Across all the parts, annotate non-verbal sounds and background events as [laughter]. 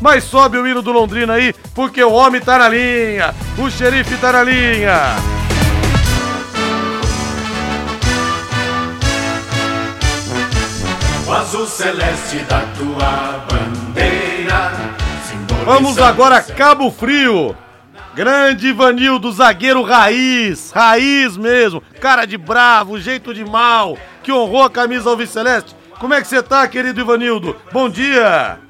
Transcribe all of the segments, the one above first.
mas sobe o hino do Londrina aí, porque o homem tá na linha, o xerife tá na linha. O azul celeste da tua bandeira. Vamos agora a Cabo Frio. Grande Ivanildo, zagueiro raiz, raiz mesmo, cara de bravo, jeito de mal, que honrou a camisa alviceleste. Como é que você tá, querido Ivanildo? Bom dia!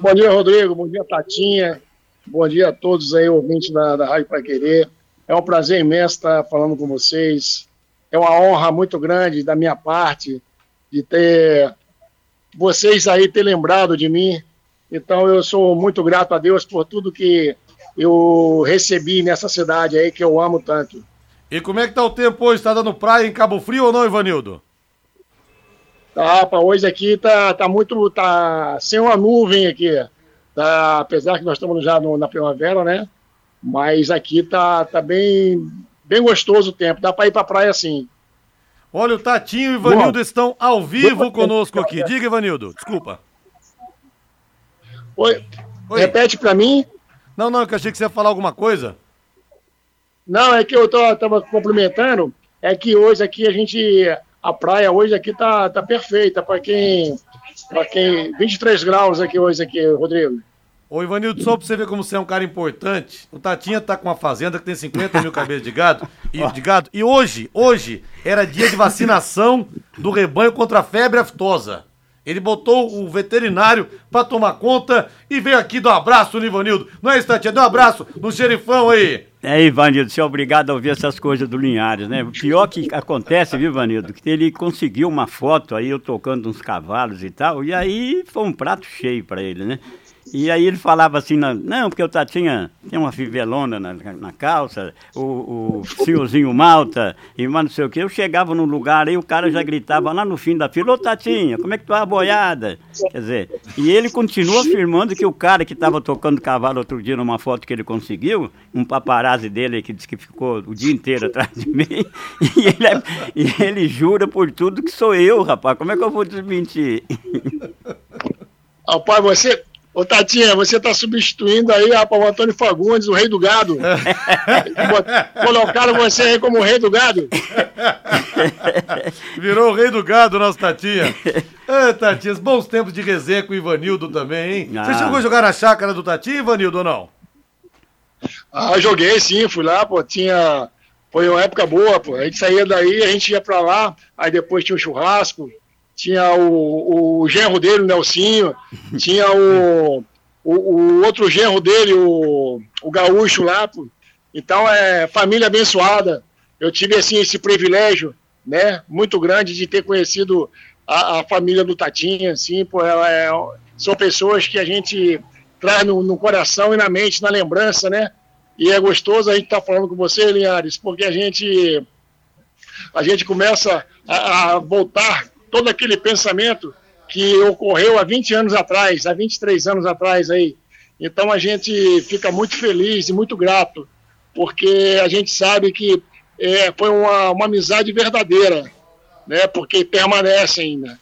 Bom dia, Rodrigo. Bom dia, Tatinha. Bom dia a todos aí, ouvintes da, da Rádio Pra Querer. É um prazer imenso estar falando com vocês. É uma honra muito grande da minha parte de ter vocês aí ter lembrado de mim. Então eu sou muito grato a Deus por tudo que eu recebi nessa cidade aí que eu amo tanto. E como é que tá o tempo hoje? Tá dando praia em Cabo Frio ou não, Ivanildo? Tá, para hoje aqui tá, tá muito, tá sem uma nuvem aqui. Tá, apesar que nós estamos já no, na primavera, né? Mas aqui tá, tá bem, bem gostoso o tempo. Dá para ir para praia sim. Olha, o Tatinho e o Ivanildo estão ao vivo conosco aqui. Diga, Ivanildo, desculpa. Oi, Oi. repete para mim. Não, não, eu achei que você ia falar alguma coisa. Não, é que eu tô, tava cumprimentando, é que hoje aqui a gente, a praia hoje aqui tá, tá perfeita para quem, para quem, 23 graus aqui hoje aqui, Rodrigo. Ô Ivanildo, só pra você ver como você é um cara importante, o Tatinha tá com uma fazenda que tem 50 mil cabeças de gado, e, de gado, e hoje, hoje, era dia de vacinação do rebanho contra a febre aftosa. Ele botou o veterinário pra tomar conta e veio aqui dar um abraço no Ivanildo. Não é isso, Tatinha? Dá um abraço no xerifão aí. É, Ivanildo, você é obrigado a ouvir essas coisas do Linhares, né? O pior que acontece, viu, Ivanildo, que ele conseguiu uma foto aí, eu tocando uns cavalos e tal, e aí foi um prato cheio para ele, né? E aí ele falava assim, não, porque eu tinha, tinha uma fivelona na, na calça, o, o malta, e mais não sei o que. Eu chegava num lugar aí, o cara já gritava lá no fim da fila, ô Tatinha, como é que tu é a boiada? Quer dizer, e ele continua afirmando que o cara que estava tocando cavalo outro dia numa foto que ele conseguiu, um paparazzi dele que disse que ficou o dia inteiro atrás de mim, [laughs] e ele, é, e ele jura por tudo que sou eu, rapaz. Como é que eu vou desmentir? Rapaz, você, Ô, Tatinha, você está substituindo aí rapaz, o Antônio Fagundes, o rei do gado. [laughs] Colocaram você aí como o rei do gado. [laughs] Virou o rei do gado, nosso Tatinha. É, Tatinha, bons tempos de resenha com o Ivanildo também, hein? Ah. Você chegou a jogar na chácara do Tatinha, Ivanildo, ou não? Ah, joguei sim, fui lá, pô, tinha... Foi uma época boa, pô. A gente saía daí, a gente ia pra lá, aí depois tinha o um churrasco, tinha o, o genro dele, o Nelsinho, tinha o, o, o, outro genro dele, o, o Gaúcho lá. Então é família abençoada. Eu tive assim esse privilégio, né, muito grande de ter conhecido a, a família do Tatinha, assim, pô, ela é, são pessoas que a gente traz no, no, coração e na mente, na lembrança, né? E é gostoso a gente estar tá falando com você, Linhares, porque a gente a gente começa a, a voltar todo aquele pensamento que ocorreu há 20 anos atrás, há 23 anos atrás aí. Então a gente fica muito feliz e muito grato, porque a gente sabe que é, foi uma, uma amizade verdadeira, né? Porque permanece ainda.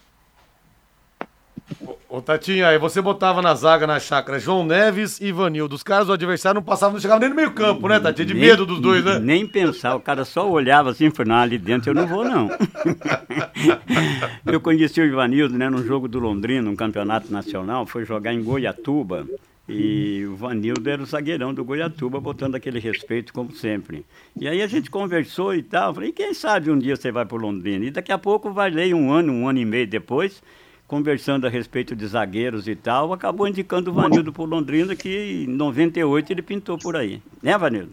Ô, Tatinha, aí você botava na zaga na chácara João Neves e Ivanildo. Os caras do adversário não passavam, não chegavam nem no meio campo, né, Tatinha? De nem, medo dos dois, né? Nem pensar, o cara só olhava assim, foi ali dentro, eu não vou não. [laughs] eu conheci o Ivanildo, né, num jogo do Londrina, um campeonato nacional, foi jogar em Goiatuba. E o Vanildo era o zagueirão do Goiatuba, botando aquele respeito como sempre. E aí a gente conversou e tal, falei, quem sabe um dia você vai para Londrina? E daqui a pouco vai ler um ano, um ano e meio depois, conversando a respeito de zagueiros e tal, acabou indicando o Vanildo por Londrina, que em 98 ele pintou por aí. Né, Vanildo?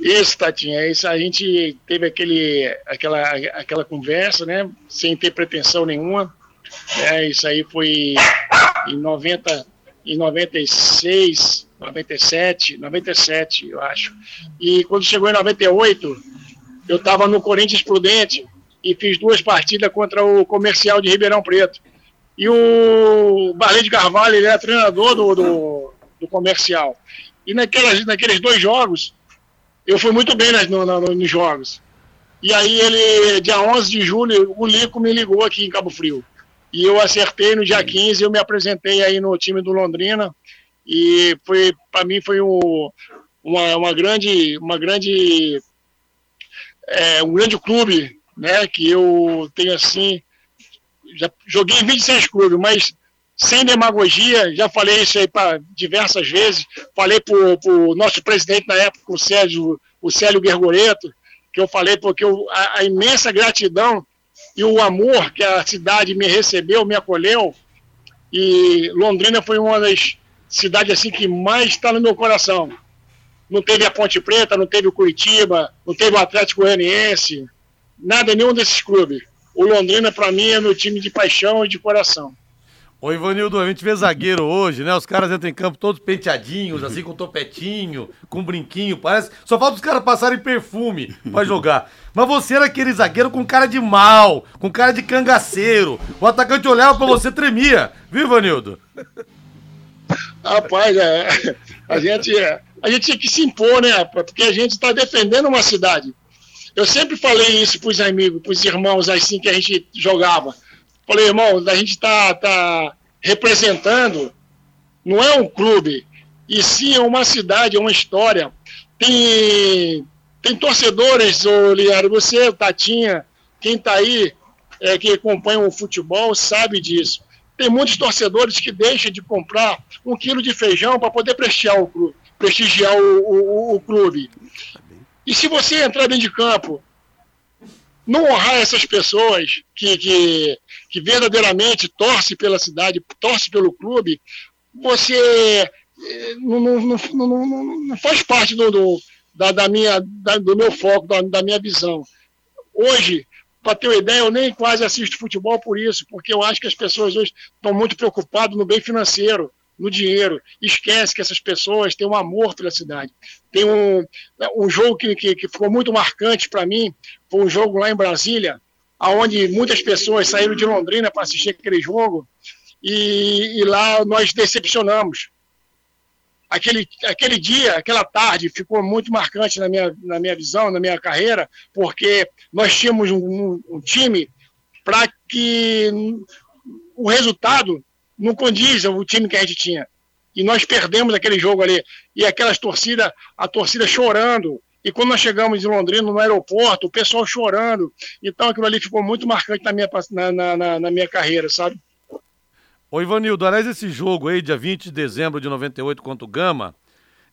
Isso, Tatinha, isso a gente teve aquele, aquela, aquela conversa, né, sem ter pretensão nenhuma. É, isso aí foi em 90, em 96, 97, 97, eu acho. E quando chegou em 98, eu estava no Corinthians Prudente, e fiz duas partidas contra o Comercial de Ribeirão Preto. E o Barley de Carvalho, ele é treinador do, do, do Comercial. E naquelas, naqueles dois jogos, eu fui muito bem nas, no, nos jogos. E aí ele, dia 11 de julho, o Lico me ligou aqui em Cabo Frio. E eu acertei no dia 15, eu me apresentei aí no time do Londrina e foi para mim foi um, uma, uma grande uma grande é, um grande clube, né? Que eu tenho assim já joguei em 26 clubes, mas sem demagogia, já falei isso aí para diversas vezes, falei para o nosso presidente na época, o Sérgio, o Célio Gergoreto, que eu falei porque eu, a, a, imensa gratidão e o amor que a cidade me recebeu, me acolheu, e Londrina foi uma das cidades assim que mais está no meu coração. Não teve a Ponte Preta, não teve o Curitiba, não teve o Atlético Goianiense, nada nenhum desses clubes. O Londrina para mim é meu time de paixão e de coração. Ô Ivanildo, a gente vê zagueiro hoje, né? Os caras entram em campo todos penteadinhos, assim, com topetinho, com brinquinho, parece. Só falta os caras passarem perfume pra jogar. Mas você era aquele zagueiro com cara de mal, com cara de cangaceiro. O atacante olhava pra você tremia, viu, Ivanildo? Rapaz, é, a, gente, a gente tinha que se impor, né? Porque a gente está defendendo uma cidade. Eu sempre falei isso pros amigos, pros irmãos, assim, que a gente jogava Falei, irmão, a gente está tá representando, não é um clube, e sim é uma cidade, é uma história. Tem, tem torcedores, Liário, você, Tatinha, quem está aí, é, que acompanha o futebol, sabe disso. Tem muitos torcedores que deixam de comprar um quilo de feijão para poder prestigiar o clube. Prestigiar o, o, o clube. E se você entrar dentro de campo não honrar essas pessoas que, que, que verdadeiramente torce pela cidade, torce pelo clube, você eh, não, não, não, não faz parte do, do, da, da minha, da, do meu foco, da, da minha visão. Hoje, para ter uma ideia, eu nem quase assisto futebol por isso, porque eu acho que as pessoas hoje estão muito preocupadas no bem financeiro no dinheiro. Esquece que essas pessoas têm um amor pela cidade. Tem um, um jogo que, que, que ficou muito marcante para mim, foi um jogo lá em Brasília, onde muitas pessoas saíram de Londrina para assistir aquele jogo, e, e, lá nós decepcionamos. Aquele, aquele dia, aquela tarde, ficou muito marcante na minha, na minha visão, na minha carreira, porque nós tínhamos um, um, um time para que o resultado não condiz o time que a gente tinha. E nós perdemos aquele jogo ali. E aquelas torcidas, a torcida chorando. E quando nós chegamos em Londrina, no aeroporto, o pessoal chorando. Então aquilo ali ficou muito marcante na minha, na, na, na minha carreira, sabe? Ô Ivanildo, aliás, esse jogo aí, dia 20 de dezembro de 98 contra o Gama,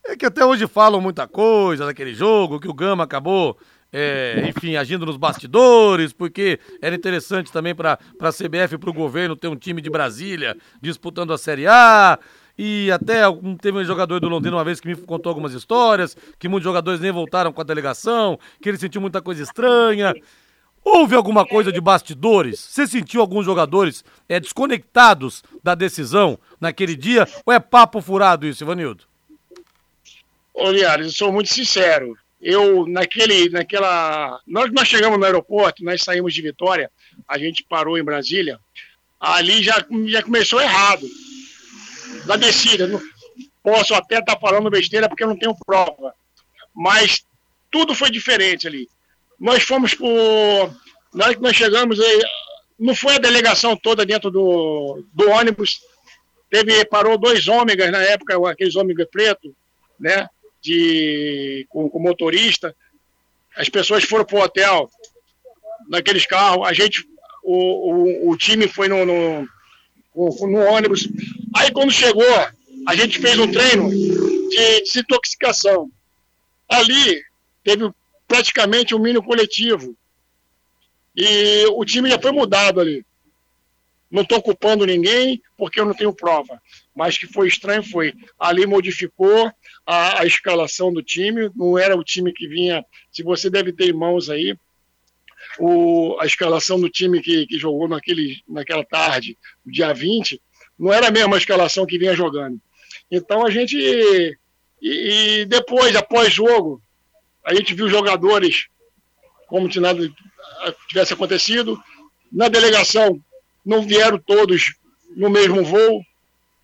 é que até hoje falam muita coisa daquele jogo, que o Gama acabou é, enfim, agindo nos bastidores, porque era interessante também para a CBF e para o governo ter um time de Brasília disputando a Série A. E até teve um jogador do Londrina uma vez que me contou algumas histórias, que muitos jogadores nem voltaram com a delegação, que ele sentiu muita coisa estranha. Houve alguma coisa de bastidores? Você sentiu alguns jogadores é, desconectados da decisão naquele dia? Ou é papo furado isso, Ivanildo? Ô, eu sou muito sincero eu naquele, naquela, nós nós chegamos no aeroporto, nós saímos de Vitória, a gente parou em Brasília, ali já já começou errado, da descida. Não, posso até estar tá falando besteira porque eu não tenho prova, mas tudo foi diferente ali. Nós fomos por, na hora que nós chegamos, aí, não foi a delegação toda dentro do, do ônibus, teve parou dois ômegas na época, aqueles ômegas preto, né? De, com, com motorista. As pessoas foram para o hotel naqueles carros. A gente, o, o, o time foi no, no, no, ônibus. Aí quando chegou, a gente fez um treino de desintoxicação. Ali teve praticamente um mínimo coletivo. E o time já foi mudado ali. Não estou culpando ninguém, porque eu não tenho prova. Mas que foi estranho foi. Ali modificou a, a, escalação do time, não era o time que vinha. Se você deve ter em mãos aí, o, a escalação do time que, que jogou naquele, naquela tarde, dia 20, não era a mesma escalação que vinha jogando. Então a gente. E, e depois, após jogo, a gente viu jogadores como se nada tivesse acontecido. Na delegação, não vieram todos no mesmo voo,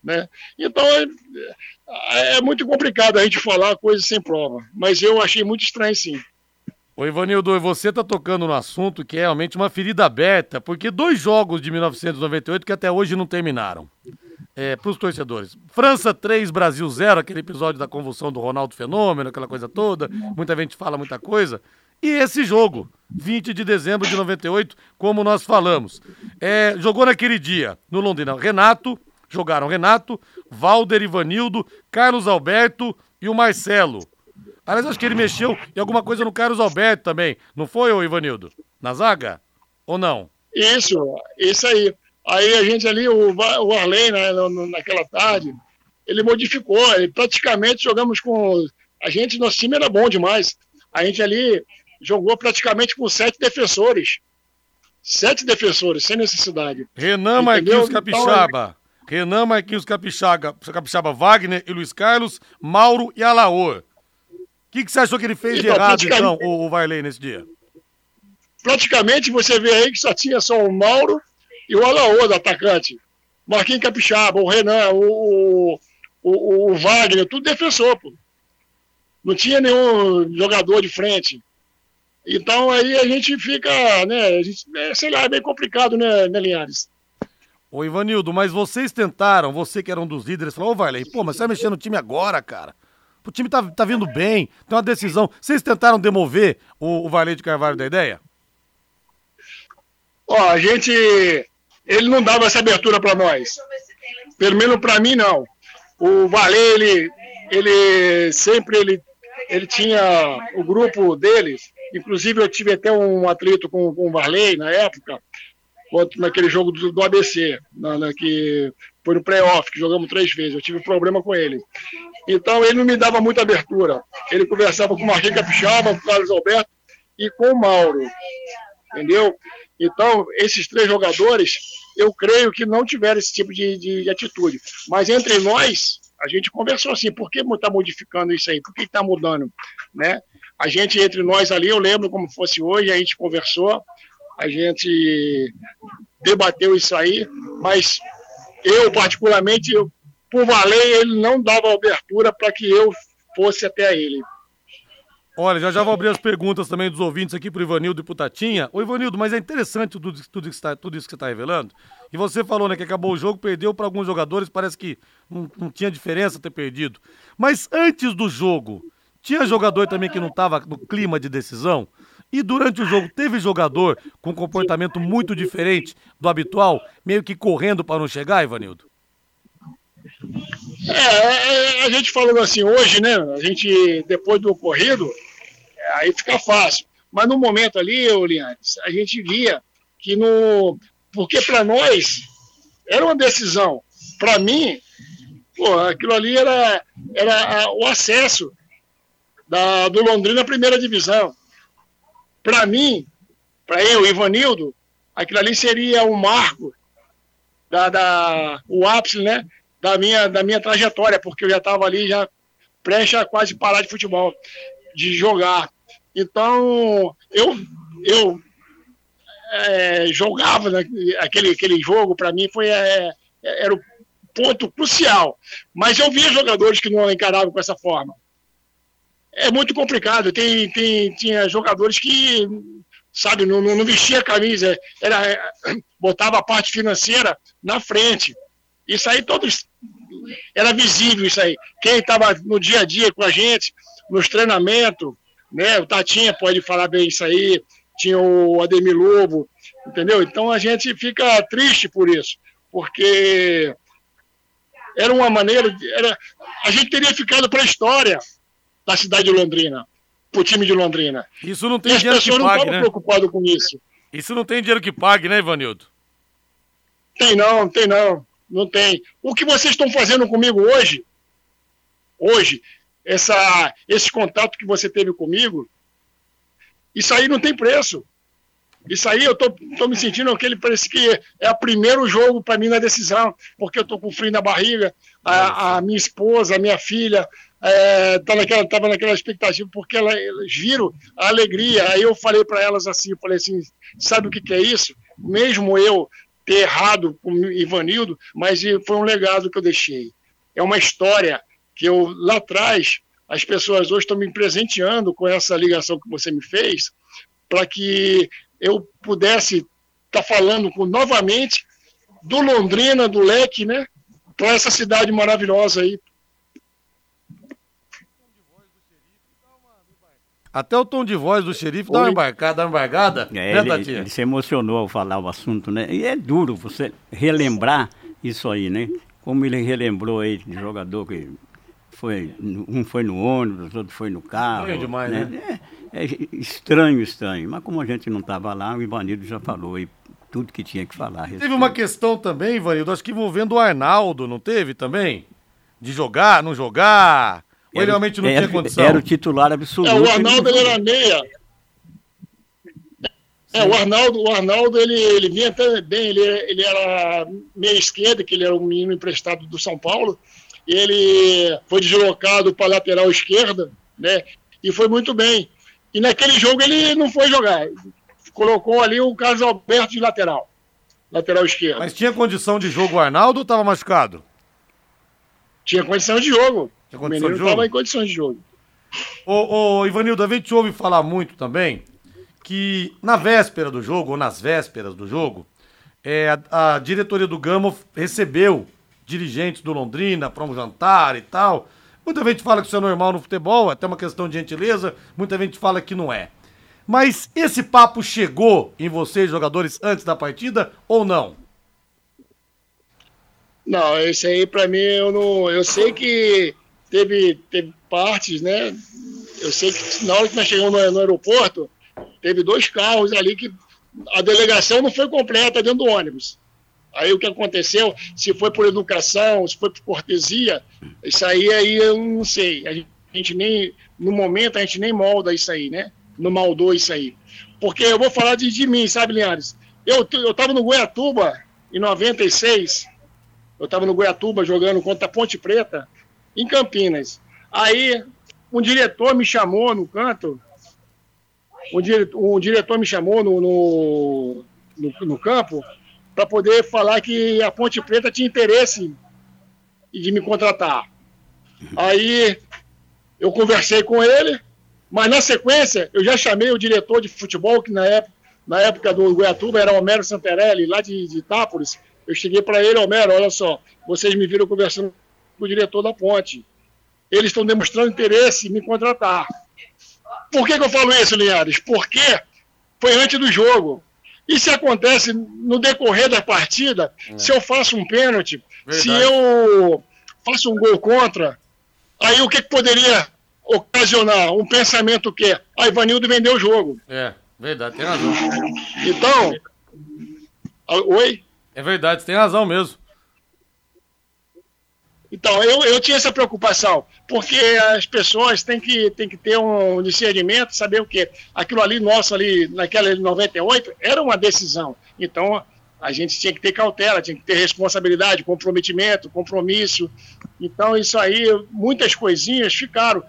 né? Então é, é muito complicado a gente falar coisas sem prova, mas eu achei muito estranho sim. Ô Ivanildo, você tá tocando no assunto que é realmente uma ferida aberta, porque dois jogos de 1998 que até hoje não terminaram. É, para os torcedores. França 3, Brasil 0, aquele episódio da convulsão do Ronaldo Fenômeno, aquela coisa toda. Muita gente fala muita coisa. E esse jogo, 20 de dezembro de 98, como nós falamos. É, jogou naquele dia no Londrina. Renato, jogaram Renato, Valder Ivanildo, Carlos Alberto e o Marcelo. Aliás, acho que ele mexeu em alguma coisa no Carlos Alberto também. Não foi, ô Ivanildo? Na zaga? Ou não? Isso, isso aí. Aí a gente ali, o, o Arley, né, naquela tarde, ele modificou. Ele, praticamente jogamos com. A gente, nosso time era bom demais. A gente ali jogou praticamente com sete defensores. Sete defensores, sem necessidade. Renan Marquinhos então, Capixaba. Então, Renan Marquinhos Capixaba, Capixaba, Wagner e Luiz Carlos, Mauro e Alaor que, que você achou que ele fez de então, errado, então, o, o Varley, nesse dia? Praticamente você vê aí que só tinha só o Mauro e o Alaô, do atacante. Marquinhos Capixaba, o Renan, o, o, o Wagner, tudo defensor, pô. Não tinha nenhum jogador de frente. Então aí a gente fica, né, a gente, é, sei lá, é bem complicado, né, né Linhares? Ô Ivanildo, mas vocês tentaram, você que era um dos líderes, falou, ô Varley, pô, mas você vai mexer no time agora, cara. O time tá, tá vindo bem, tem uma decisão. Vocês tentaram demover o, o Varley de Carvalho da ideia? Ó, a gente. Ele não dava essa abertura para nós. Pelo menos para mim, não. O Varley, ele, ele sempre ele, ele tinha o grupo deles. Inclusive, eu tive até um atrito com, com o Varley na época, naquele jogo do, do ABC, na, na, que foi no pré-off, que jogamos três vezes. Eu tive problema com ele. Então ele não me dava muita abertura. Ele conversava com o Marquinhos Capixaba, com o Carlos Alberto e com o Mauro. Entendeu? Então, esses três jogadores, eu creio que não tiveram esse tipo de, de, de atitude. Mas entre nós, a gente conversou assim, por que está modificando isso aí? Por que está mudando? Né? A gente, entre nós ali, eu lembro como fosse hoje, a gente conversou, a gente debateu isso aí, mas eu, particularmente, eu, por valer, ele não dava abertura para que eu fosse até ele. Olha, já já vou abrir as perguntas também dos ouvintes aqui para o Ivanildo e para Tatinha. Ô Ivanildo, mas é interessante tudo, tudo, isso, tá, tudo isso que você está revelando. E você falou né, que acabou o jogo, perdeu para alguns jogadores, parece que não, não, tinha diferença ter perdido. Mas antes do jogo, tinha jogador também que não estava no clima de decisão? E durante o jogo, teve jogador com comportamento muito diferente do habitual, meio que correndo para não chegar, Ivanildo? É, é, a gente falando assim hoje, né? A gente, depois do ocorrido, aí fica fácil. Mas no momento ali, Linhares, a gente via que no. Porque para nós era uma decisão. Para mim, pô, aquilo ali era, era o acesso da, do Londrina primeira divisão. Para mim, para eu, Ivanildo, aquilo ali seria um marco da, da, o ápice, né? da minha, da minha trajetória, porque eu já estava ali já prestes a quase parar de futebol, de jogar. Então, eu, eu é, jogava né, aquele, aquele jogo, para mim, foi é, era o ponto crucial. Mas eu via jogadores que não encaravam com essa forma. É muito complicado. Tem, tem, tinha jogadores que, sabe, não, não vestia a camisa, era, [clears throat] botava a parte financeira na frente. Isso aí todos. Era visível isso aí. Quem estava no dia a dia com a gente, nos treinamentos, né? O Tatinha pode falar bem isso aí, tinha o Ademir Lobo, entendeu? Então a gente fica triste por isso, porque era uma maneira. Era, a gente teria ficado para a história da cidade de Londrina, para o time de Londrina. Isso não tem e dinheiro que pague, não estavam né? preocupadas com isso. Isso não tem dinheiro que pague, né, Ivanildo? Tem não, tem não. Não tem. O que vocês estão fazendo comigo hoje, hoje, essa, esse contato que você teve comigo, isso aí não tem preço. Isso aí eu tô, tô me sentindo aquele, parece que é o primeiro jogo para mim na decisão, porque eu tô com frio na barriga, a, a minha esposa, a minha filha, é, tá naquela, tava naquela expectativa, porque ela, elas viram a alegria. Aí eu falei para elas assim, falei assim, sabe o que, que é isso? Mesmo eu ter errado com o Ivanildo, mas foi um legado que eu deixei. É uma história que eu, lá atrás, as pessoas hoje estão me presenteando com essa ligação que você me fez, para que eu pudesse estar tá falando com, novamente do Londrina, do Leque, né? Para essa cidade maravilhosa aí. Até o tom de voz do xerife dá uma embarcada, dá uma embargada, é, né, ele, ele, se emocionou ao falar o assunto, né? E é duro você relembrar isso aí, né? Como ele relembrou aí de jogador que foi, um foi no ônibus, outro foi no carro. É demais, né? né? É, é, estranho, estranho. Mas como a gente não estava lá, o Ivanildo já falou aí tudo que tinha que falar. Teve uma questão também, Ivanildo, acho que envolvendo o Arnaldo, não teve também? De jogar, não jogar? Ou ele realmente não era, tinha condição? Era o titular absoluto. É, o Arnaldo ele era meia. É, o Arnaldo, o Arnaldo ele, ele vinha até bem, ele, ele era meia esquerda, que ele era um menino emprestado do São Paulo. Ele foi deslocado para lateral esquerda, né? E foi muito bem. E naquele jogo ele não foi jogar colocou ali o Carlos Alberto de lateral. Lateral esquerdo. Mas tinha condição de jogo o Arnaldo ou estava machucado? Tinha condição de jogo. Condição o menino estava em condições de jogo. Ô, ô, Ivanildo, a gente ouve falar muito também que na véspera do jogo, ou nas vésperas do jogo, é, a, a diretoria do Gama recebeu dirigentes do Londrina para um jantar e tal. Muita gente fala que isso é normal no futebol, é até uma questão de gentileza, muita gente fala que não é. Mas esse papo chegou em vocês, jogadores, antes da partida ou não? Não, esse aí para mim eu não. Eu sei que teve, teve partes, né? Eu sei que na hora que nós chegamos no, no aeroporto, teve dois carros ali que a delegação não foi completa dentro do ônibus. Aí o que aconteceu, se foi por educação, se foi por cortesia, isso aí, aí eu não sei. A gente, a gente nem, no momento, a gente nem molda isso aí, né? não maldou isso aí. Porque eu vou falar de, de mim, sabe, Linhares? Eu, eu no Goiatuba em 96. Eu tava no Goiatuba jogando contra a Ponte Preta, em Campinas. Aí um diretor me chamou no canto. Um diretor, um diretor me chamou no, no, no, no campo para poder falar que a Ponte Preta tinha interesse de me contratar. Aí eu conversei com ele, mas na sequência, eu já chamei o diretor de futebol, que na época, na época do Goiatuba era Homero Santarelli, lá de, de Itápolis. Eu cheguei para ele, Homero, olha só, vocês me viram conversando com o diretor da ponte. Eles estão demonstrando interesse em me contratar. Por que, que eu falo isso, Linhares? Porque foi antes do jogo. E se acontece no decorrer da partida, é. se eu faço um pênalti, se eu faço um gol contra, aí o que, que poderia ocasionar um pensamento que a ah, Ivanildo vendeu o jogo. É, verdade, tem razão. Então, oi? É verdade, tem razão mesmo. Então, eu, eu tinha essa preocupação, porque as pessoas têm que, têm que ter um discernimento, saber o que aquilo ali nosso ali, naquela 98, era uma decisão. Então, a gente tinha que ter cautela, tinha que ter responsabilidade, comprometimento, compromisso. Então, isso aí, muitas coisinhas ficaram.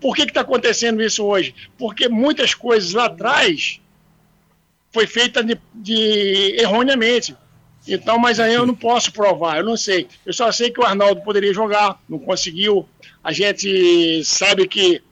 Por que está acontecendo isso hoje? Porque muitas coisas lá atrás foi feita de, de, erroneamente. Então, mas aí eu não posso provar, eu não sei. Eu só sei que o Arnaldo poderia jogar, não conseguiu. A gente sabe que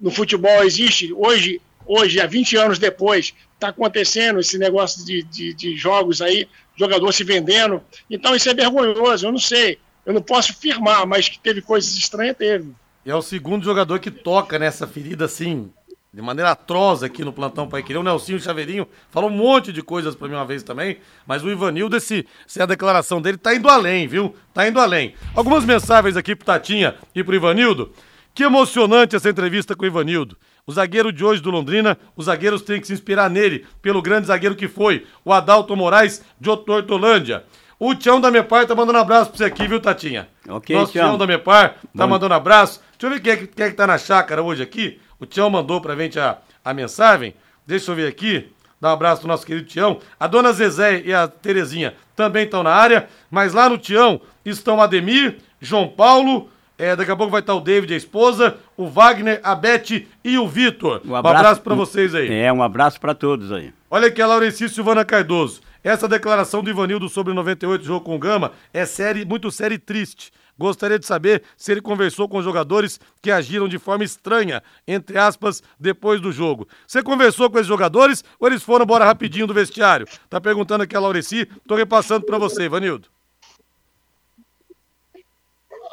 no futebol existe, hoje, hoje há 20 anos depois, está acontecendo esse negócio de, de, de jogos aí, jogador se vendendo. Então isso é vergonhoso, eu não sei. Eu não posso afirmar, mas que teve coisas estranhas, teve. E é o segundo jogador que toca nessa ferida assim, de maneira atroz aqui no plantão Pai Querer. O Nelsinho Chaveirinho falou um monte de coisas para mim uma vez também, mas o Ivanildo, esse, se a declaração dele, tá indo além, viu? Tá indo além. Algumas mensagens aqui pro Tatinha e pro Ivanildo. Que emocionante essa entrevista com o Ivanildo. O zagueiro de hoje do Londrina, os zagueiros têm que se inspirar nele, pelo grande zagueiro que foi, o Adalto Moraes de Otortolândia. O Tião da Mepar tá mandando um abraço pra você aqui, viu, Tatinha? Ok, Nosso Tião, Tião da Mepar tá Bom. mandando um abraço. Deixa eu ver quem é, quem é que tá na chácara hoje aqui. O Tião mandou pra gente a, a mensagem. Deixa eu ver aqui. Dá um abraço pro nosso querido Tião. A dona Zezé e a Terezinha também estão na área. Mas lá no Tião estão Ademir, João Paulo. É, daqui a pouco vai estar o David, a esposa, o Wagner, a Beth e o Vitor. Um abraço, um abraço para vocês aí. É, um abraço para todos aí. Olha aqui a Laurenci Silvana Cardoso. Essa declaração do Ivanildo sobre o 98 jogo com o Gama é série, muito séria e triste. Gostaria de saber se ele conversou com jogadores que agiram de forma estranha, entre aspas, depois do jogo. Você conversou com esses jogadores ou eles foram embora rapidinho do vestiário? Tá perguntando aqui a Laureci, tô repassando para você, Ivanildo.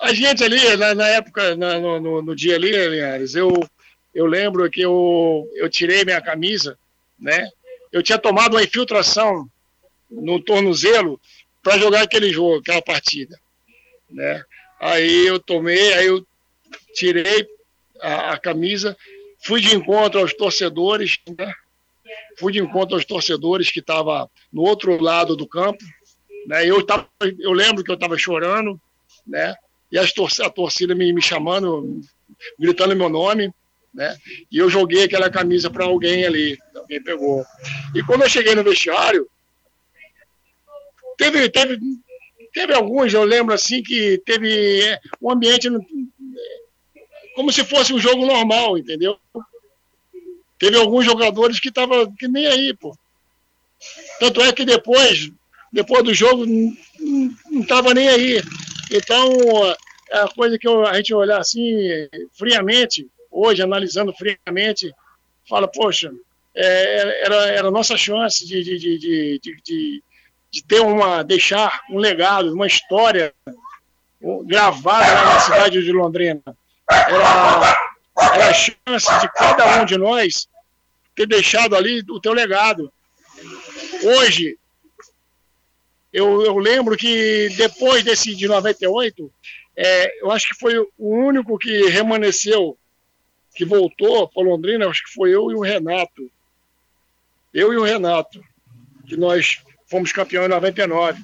A gente ali, na, na época, na, no, no, dia ali, Linhares, eu, eu lembro que eu, eu tirei minha camisa, né? Eu tinha tomado uma infiltração no tornozelo para jogar aquele jogo, aquela partida, né? Aí eu tomei, aí eu tirei a, a camisa, fui de encontro aos torcedores, né? Fui de encontro aos torcedores que estavam no outro lado do campo, né? Eu, tava, eu lembro que eu estava chorando, né? E as tor a torcida me, me chamando, gritando meu nome, né? E eu joguei aquela camisa para alguém ali, alguém pegou. E quando eu cheguei no vestiário, teve, teve, teve alguns, eu lembro assim, que teve é, um ambiente como se fosse um jogo normal, entendeu? Teve alguns jogadores que estavam que nem aí, pô. Tanto é que depois, depois do jogo, não estava nem aí. Então, é a coisa que eu, a gente olhar assim, friamente, hoje, analisando friamente, fala, poxa, é, era, era a nossa chance de, de, de, de, de, de ter uma, deixar um legado, uma história gravada na cidade de Londrina. Era, era a chance de cada um de nós ter deixado ali o teu legado. Hoje, eu, eu lembro que depois desse de 98, é, eu acho que foi o único que remanesceu, que voltou para Londrina, acho que foi eu e o Renato. Eu e o Renato, que nós fomos campeões em 99.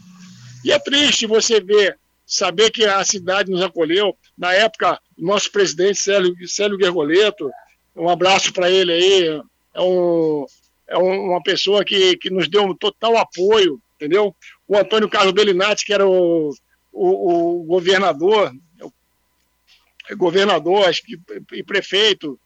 E é triste você ver, saber que a cidade nos acolheu. Na época, nosso presidente Célio, Célio Gergoleto, um abraço para ele aí, é, um, é uma pessoa que, que nos deu um total apoio, entendeu? o Antônio Carlos Bellinati, que era o, o, o governador, o governador acho que, e prefeito,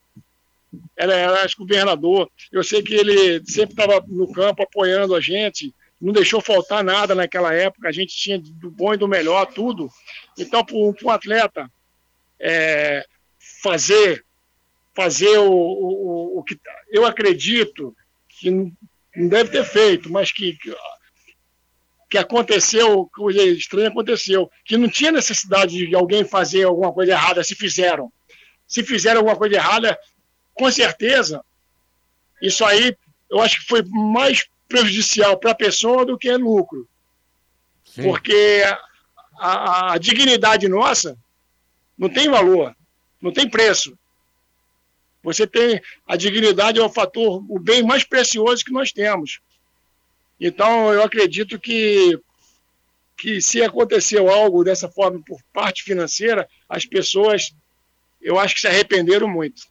era, era acho, governador. Eu sei que ele sempre estava no campo apoiando a gente, não deixou faltar nada naquela época, a gente tinha do bom e do melhor, tudo. Então, para um atleta é, fazer, fazer o, o, o, que eu acredito que não deve ter feito, mas que que aconteceu, coisa estranha aconteceu, que não tinha necessidade de alguém fazer alguma coisa errada, se fizeram. Se fizeram alguma coisa errada, com certeza, isso aí eu acho que foi mais prejudicial para a pessoa do que lucro. Sim. Porque a, a dignidade nossa não tem valor, não tem preço. Você tem a dignidade é o fator, o bem mais precioso que nós temos. Então, eu acredito que, que se aconteceu algo dessa forma por parte financeira, as pessoas, eu acho que se arrependeram muito.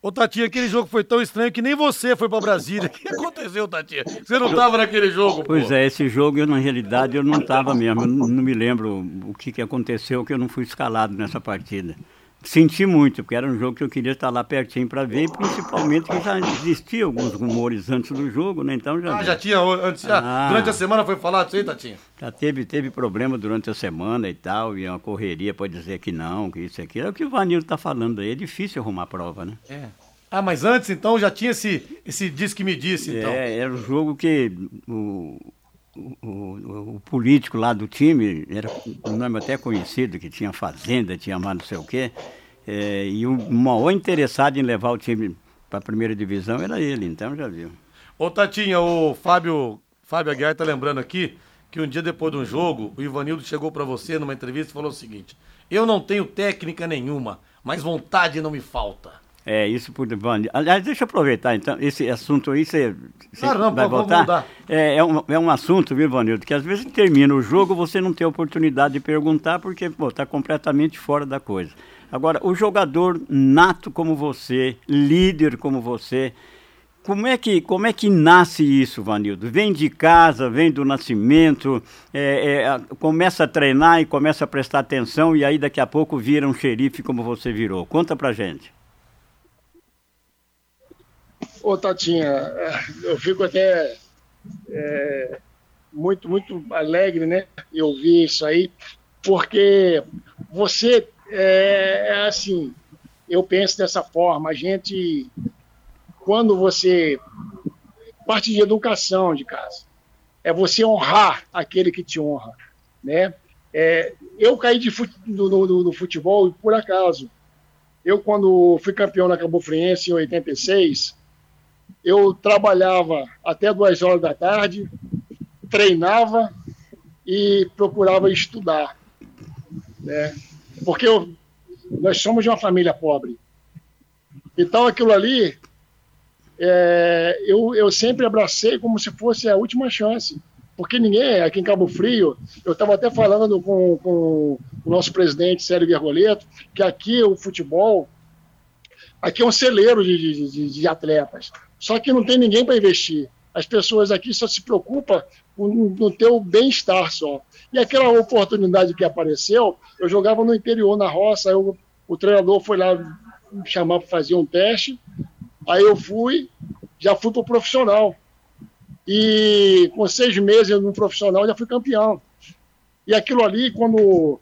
Ô, Tatinha, aquele jogo foi tão estranho que nem você foi para Brasília. O que aconteceu, Tatinha? Você não estava naquele jogo, Pois pô. é, esse jogo, eu, na realidade, eu não estava mesmo. Eu não, me lembro o que, que aconteceu, que eu não fui escalado nessa partida. Senti muito, porque era um jogo que eu queria estar lá pertinho para ver, e principalmente que já existia alguns rumores antes do jogo, né? Então já. Ah, já tinha antes, já, ah, durante a semana foi falado isso aí, Tatinha? Já teve, teve problema durante a semana e tal, e uma correria para dizer que não, que isso aqui. É o que o Vanilo está falando aí, é difícil arrumar prova, né? É. Ah, mas antes então já tinha esse, esse diz que me disse, então. É, era um jogo que o, o, o, político lá do time, era um nome até conhecido, que tinha fazenda, tinha mais não sei o quê, é, e o maior interessado em levar o time para a primeira divisão era ele, então já viu. Ô Tatinha, o Fábio, Fábio Aguiar está lembrando aqui que um dia depois de um jogo, o Ivanildo chegou para você numa entrevista e falou o seguinte: Eu não tenho técnica nenhuma, mas vontade não me falta. É, isso por Aliás, deixa eu aproveitar então, esse assunto aí, você, você não, vai voltar? É, é, um, é um assunto, viu, Vanildo, que às vezes termina o jogo, você não tem oportunidade de perguntar, porque, pô, tá completamente fora da coisa. Agora, o jogador nato como você, líder como você, como é que, como é que nasce isso, Vanildo? Vem de casa, vem do nascimento, é, é, começa a treinar e começa a prestar atenção e aí daqui a pouco vira um xerife como você virou. Conta pra gente. Ô, Tatinha, é, eu fico até é, muito, muito alegre, né? Eu vi isso aí, porque você é, é assim, eu penso dessa forma, a gente quando você parte de educação de casa, é você honrar aquele que te honra, né? É, eu caí de do, do, do, futebol por acaso. Eu, quando fui campeão na Cabo Friense em 86, eu trabalhava até duas horas da tarde, treinava e procurava estudar. Né? Porque eu, nós somos de uma família pobre. Então, aquilo ali, é, eu, eu sempre abracei como se fosse a última chance porque ninguém, aqui em Cabo Frio, eu estava até falando com, com, o nosso presidente, Sérgio Vergoleto, que aqui o futebol, aqui é um celeiro de, de, de atletas, só que não tem ninguém para investir. As pessoas aqui só se preocupam no teu bem-estar só. E aquela oportunidade que apareceu, eu jogava no interior, na roça, eu, o treinador foi lá me chamar para fazer um teste, aí eu fui, já fui para o profissional. E com seis meses no profissional já fui campeão. E aquilo ali, quando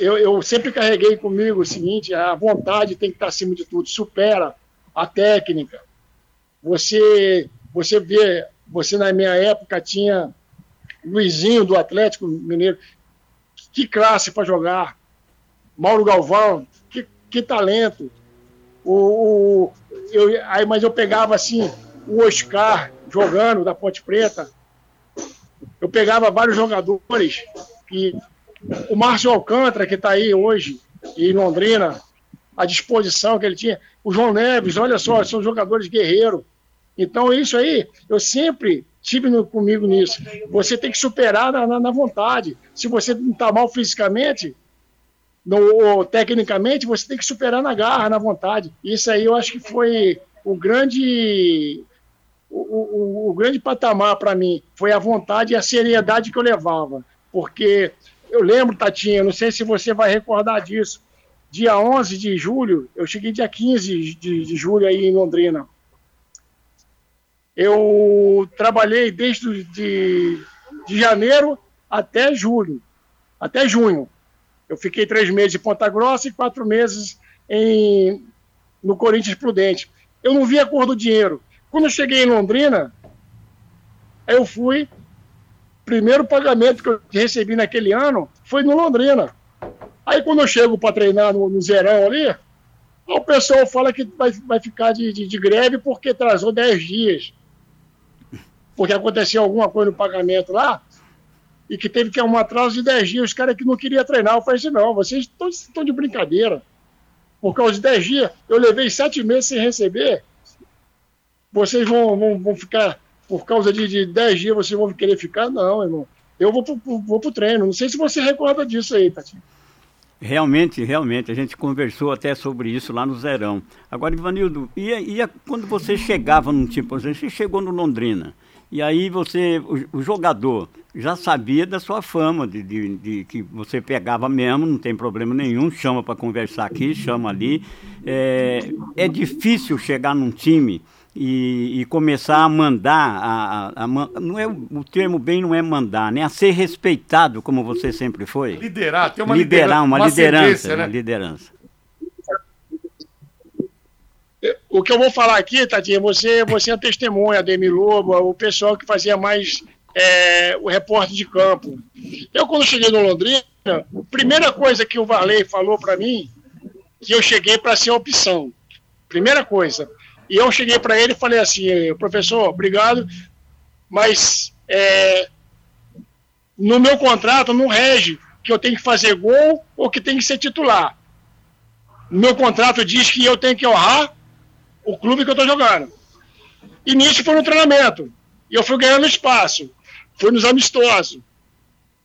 eu, eu, sempre carreguei comigo o seguinte: a vontade tem que estar acima de tudo, supera a técnica. Você, você vê, você na minha época tinha Luizinho do Atlético Mineiro, que classe para jogar. Mauro Galvão, que, que talento. O, o, eu, aí, mas eu pegava assim o Oscar, jogando da Ponte Preta, eu pegava vários jogadores e o Márcio Alcântara, que está aí hoje em Londrina, a disposição que ele tinha, o João Neves, olha só, são jogadores guerreiros. Então, isso aí, eu sempre tive no, comigo nisso. Você tem que superar na, na, vontade. Se você não está mal fisicamente, no, ou tecnicamente, você tem que superar na garra, na vontade. Isso aí eu acho que foi o grande o, o, o grande patamar para mim foi a vontade e a seriedade que eu levava. Porque eu lembro, Tatinha, não sei se você vai recordar disso, dia 11 de julho, eu cheguei dia 15 de, de julho aí em Londrina. Eu trabalhei desde de, de janeiro até julho, até junho. Eu fiquei três meses em Ponta Grossa e quatro meses em, no Corinthians Prudente. Eu não vi a cor do dinheiro. Quando eu cheguei em Londrina, eu fui. Primeiro pagamento que eu recebi naquele ano foi no Londrina. Aí quando eu chego para treinar no, no, Zerão ali, o pessoal fala que vai, vai ficar de, de, de greve porque atrasou 10 dias. Porque aconteceu alguma coisa no pagamento lá e que teve que um atraso de 10 dias. Os caras que não queriam treinar, eu falei assim: não, vocês estão, de brincadeira. Por causa de 10 dias, eu levei 7 meses sem receber vocês vão, vão, vão ficar, por causa de, de 10 dias, vocês vão querer ficar? Não, irmão. Eu vou pro, vou pro treino. Não sei se você recorda disso aí, Tati. Realmente, realmente, a gente conversou até sobre isso lá no Zerão. Agora, Ivanildo, e, e quando você chegava num exemplo, você chegou no Londrina, e aí você, o, o jogador, já sabia da sua fama, de, de, de, que você pegava mesmo, não tem problema nenhum, chama para conversar aqui, chama ali. É, é difícil chegar num time e, e, começar a mandar, a, a, a, não é o termo bem não é mandar, né? A ser respeitado como você sempre foi. Liderar, ter uma liderar, uma, uma liderança, né? uma liderança. O que eu vou falar aqui, Tadinha, você, você é testemunha, Demi Lobo, o pessoal que fazia mais é, o repórter de campo. Eu, quando cheguei no Londrina, a primeira coisa que o Varley falou para mim, que eu cheguei para ser opção. Primeira coisa. E eu cheguei para ele e falei assim, professor, obrigado, mas é, no meu contrato não rege que eu tenho que fazer gol ou que tem que ser titular. No meu contrato diz que eu tenho que honrar o clube que eu estou jogando. E nisso foi no treinamento. E eu fui ganhando espaço. Fui nos amistosos.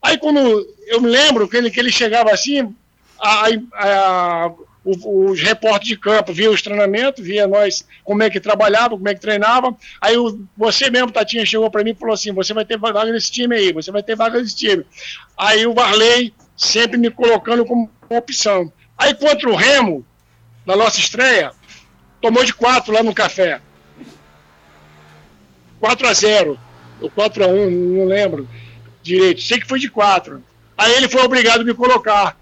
Aí quando eu me lembro que ele, que ele chegava assim, a, a, os repórteres de campo via os treinamentos, via nós como é que trabalhava, como é que treinava. Aí o, você mesmo, Tatinha, chegou para mim e falou assim: você vai ter vaga nesse time aí, você vai ter vaga nesse time. Aí o Varley sempre me colocando como opção. Aí contra o Remo, na nossa estreia, tomou de 4 lá no café. 4 a 0 ou 4 a 1 não lembro direito. Sei que foi de 4. Aí ele foi obrigado a me colocar.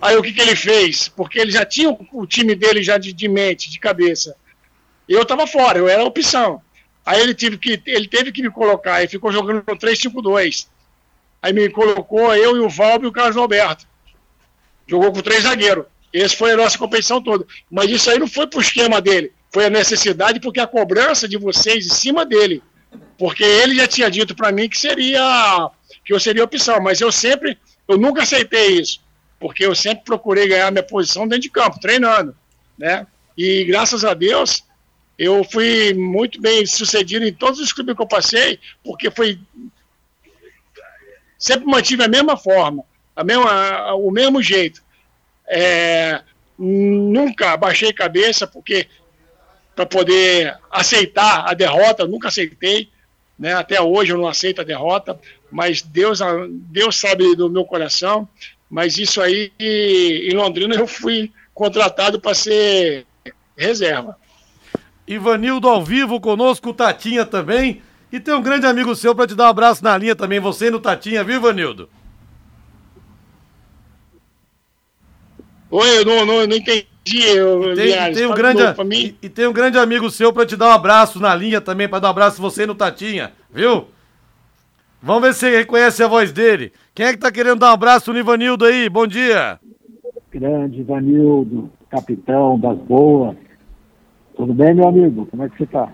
Aí o que, que ele fez? Porque ele já tinha o, time dele já de, de mente, de cabeça. Eu estava fora, eu era a opção. Aí ele teve que, ele teve que me colocar, e ficou jogando no 3-5-2. Aí me colocou eu e o Valber e o Carlos Alberto. Jogou com três zagueiros. Esse foi a nossa competição toda. Mas isso aí não foi pro esquema dele. Foi a necessidade, porque a cobrança de vocês em cima dele. Porque ele já tinha dito para mim que seria que eu seria opção, mas eu sempre, eu nunca aceitei isso, porque eu sempre procurei ganhar minha posição dentro de campo, treinando, né? E graças a Deus, eu fui muito bem sucedido em todos os clubes que eu passei, porque foi sempre mantive a mesma forma, a mesma, o mesmo jeito. É, nunca baixei cabeça, porque para poder aceitar a derrota, nunca aceitei, né? Até hoje eu não aceito a derrota, mas Deus, Deus sabe do meu coração. Mas isso aí, em Londrina, eu fui contratado para ser reserva. Ivanildo ao vivo conosco, Tatinha também. E tem um grande amigo seu para te dar um abraço na linha também, você no Tatinha, viu, Ivanildo? Oi, eu não, não, não entendi. Eu, tem, Linhares, tem um grande, e, e, tem um grande amigo seu para te dar um abraço na linha também, para dar um abraço você no Tatinha, viu? Vamos ver se você reconhece a voz dele. Quem é que tá querendo dar um abraço no Ivanildo aí? Bom dia. Grande Ivanildo, capitão das boas. Tudo bem, meu amigo? Como é que você tá?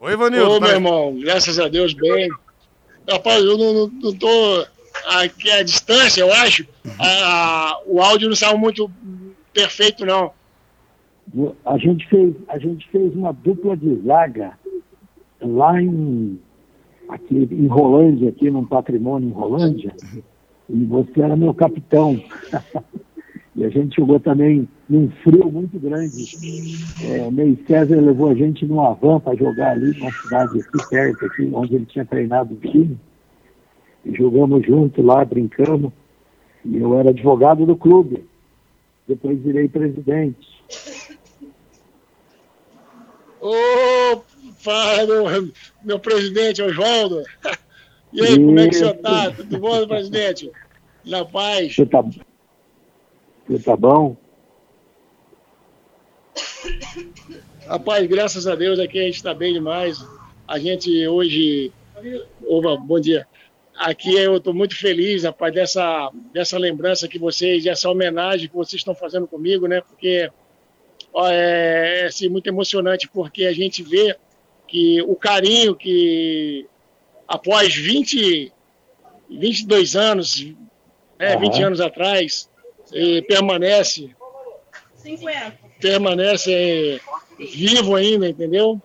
Oi, Ivanildo. Ô, tá... meu irmão, graças a Deus, bem. Rapaz, eu não, não, não tô aqui à distância, eu acho. A, o áudio não saiu muito perfeito, não. A gente fez, a gente fez uma dupla de zaga lá em, aqui, em Rolândia, aqui num patrimônio em Rolândia, e você era meu capitão. [laughs] e a gente jogou também num frio muito grande. É, o Ney César levou a gente numa van para jogar ali numa cidade aqui perto, aqui, onde ele tinha treinado o time. Jogamos junto lá, brincamos. E eu era advogado do clube. Depois virei presidente. Ô, meu, meu presidente Oswaldo. [laughs] E aí, como é que você está? Tudo bom, presidente? Na paz? Você tá, você tá bom? Rapaz, graças a Deus aqui a gente está bem demais. A gente hoje. Opa, bom dia. Aqui eu estou muito feliz, rapaz, dessa, dessa lembrança que vocês, dessa homenagem que vocês estão fazendo comigo, né? Porque ó, é, é assim, muito emocionante, porque a gente vê que o carinho que após 20, 22 anos, né, uhum. 20 anos atrás, permanece 50. permanece vivo ainda, entendeu?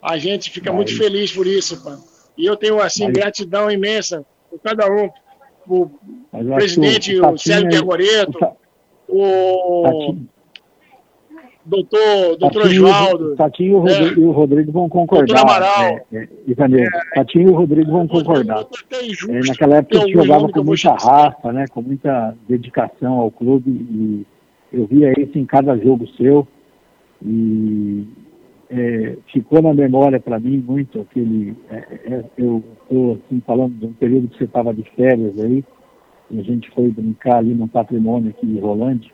A gente fica Mas... muito feliz por isso, pá. E eu tenho assim Mas... gratidão imensa por cada um, o presidente, o, o Sérgio Pergoreto, o doutor, doutor Tatinho, Oswaldo. Tatinho né? e o Rodrigo vão concordar. Doutor Amaral. É, é, é, Tatinho e o Rodrigo vão concordar. É, naquela época a gente jogava com muita raça, né, com muita dedicação ao clube e eu via isso em cada jogo seu e é, ficou na memória para mim muito aquele. É, é, eu estou assim, falando de um período que você estava de férias aí, e a gente foi brincar ali no patrimônio aqui de Rolândia,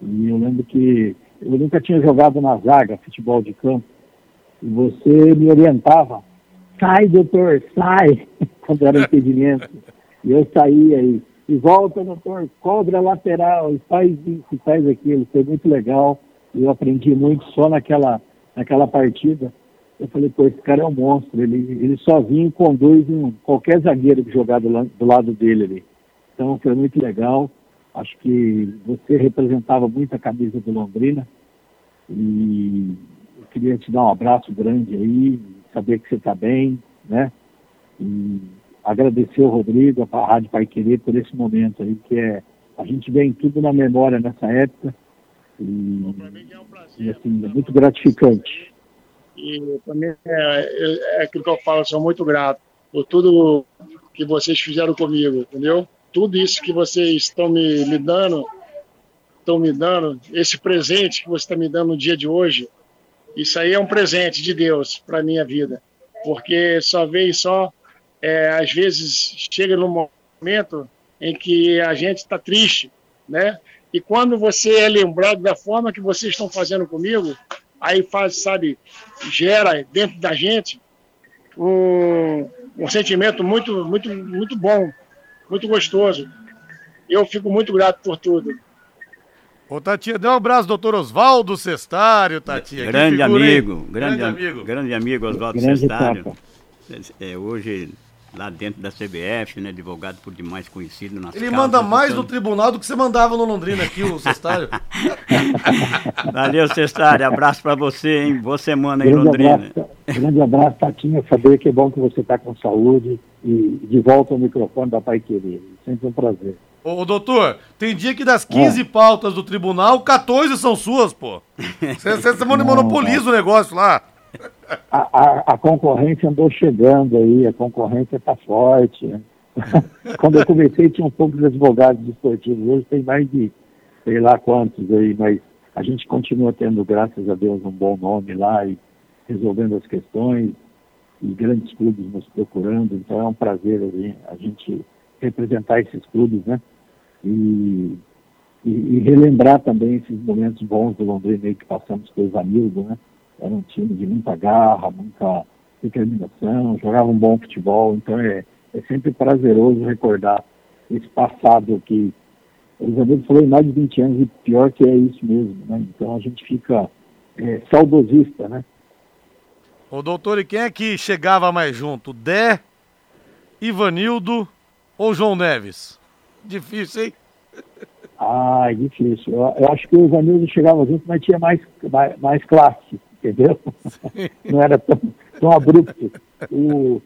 e eu lembro que eu nunca tinha jogado na zaga, futebol de campo, e você me orientava, sai doutor, sai, [laughs] quando era impedimento. E eu saía aí, e volta doutor, cobra lateral, e faz isso, e faz aquilo, foi muito legal, eu aprendi muito só naquela, naquela partida. Eu falei, pô, esse cara é um monstro, ele, ele sozinho conduz um, qualquer zagueiro que jogar do, do lado dele ali. Então foi muito legal. Acho que você representava muito a camisa do Londrina e eu queria te dar um abraço grande aí, saber que você está bem, né? E agradecer o Rodrigo, a Rádio Pai Querer por esse momento aí, que é a gente vem tudo na memória nessa época e, é um prazer, e assim, é muito gratificante. E também é, é, é aquilo que eu falo, sou muito grato por tudo que vocês fizeram comigo, entendeu? tudo isso que vocês estão me, me dando, estão me dando, esse presente que você está me dando no dia de hoje, isso aí é um presente de Deus para minha vida, porque só veio só é, às vezes chega num momento em que a gente está triste, né? E quando você é lembrado da forma que vocês estão fazendo comigo, aí faz, sabe, gera dentro da gente um, um sentimento muito, muito, muito bom, muito gostoso. Eu fico muito grato por tudo. Ô, Tatinha, dê um abraço, doutor Oswaldo Cestário, Tatinha. Grande amigo, grande, grande amigo. Grande amigo Oswaldo Cestário. É, hoje lá dentro da CBF, né? Advogado por demais conhecido nas Ele manda mais no tribunal do que você mandava no Londrina aqui, o Cestário. [laughs] Valeu, Cestário. Abraço para você, hein? Boa semana em Londrina. Abraço, grande abraço, Tatinha. Saber que é bom que você está com saúde e de volta ao microfone da Pai Querer. Sempre um prazer. Ô, doutor, tem dia que das 15 é. pautas do tribunal, 14 são suas, pô. Você [laughs] monopoliza o negócio lá a, a, a, concorrência andou chegando aí, a concorrência está forte. [laughs] Quando eu comecei tinha um pouco de advogados esportivos, hoje tem mais de sei lá quantos aí, mas a gente continua tendo, graças a Deus, um bom nome lá e resolvendo as questões e grandes clubes nos procurando, então é um prazer a gente representar esses clubes, né? E, e, e relembrar também esses momentos bons do Londrina que passamos com os amigos, né? Era um time de muita garra, muita determinação, jogava um bom futebol, então é, é sempre prazeroso recordar esse passado que os amigos falou em mais de 20 anos e pior que é isso mesmo, né? Então a gente fica é, saudosista, né? Ô doutor, e quem é que chegava mais junto? Dé, Ivanildo ou João Neves? Difícil, hein? Ah, é difícil. Eu, eu acho que o Ivanildo chegava junto, mas tinha mais, mais, mais classe entendeu? Não era tão, tão abrupto. O,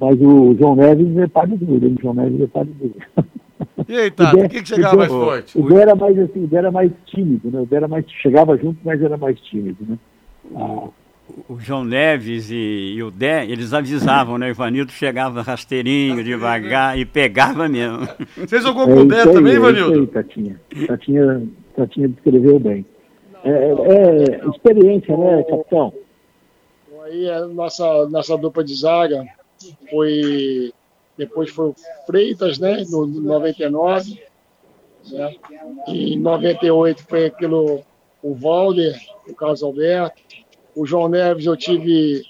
mas o João Neves é páreo duro, o João Neves é páreo duro. E aí, Tato, o que, que chegava mais forte? O Dé era mais assim, o Dé era mais tímido, né? O Dé era mais, chegava junto, mas era mais tímido, né? Ah. O João Neves e, e, o Dé, eles avisavam, né? O Ivanildo chegava rasteirinho, devagar, e pegava mesmo. Você jogou com o Dé também, é Ivanildo? É Tatinha. Tatinha, Tatinha descreveu bem. É, é, é, experiência, né, capitão? Aí a nossa, nossa dupla de zaga foi. Depois foi o Freitas, né? No 99. Né? E em 98 foi aquilo, o Valder, o Carlos Alberto. O João Neves, eu tive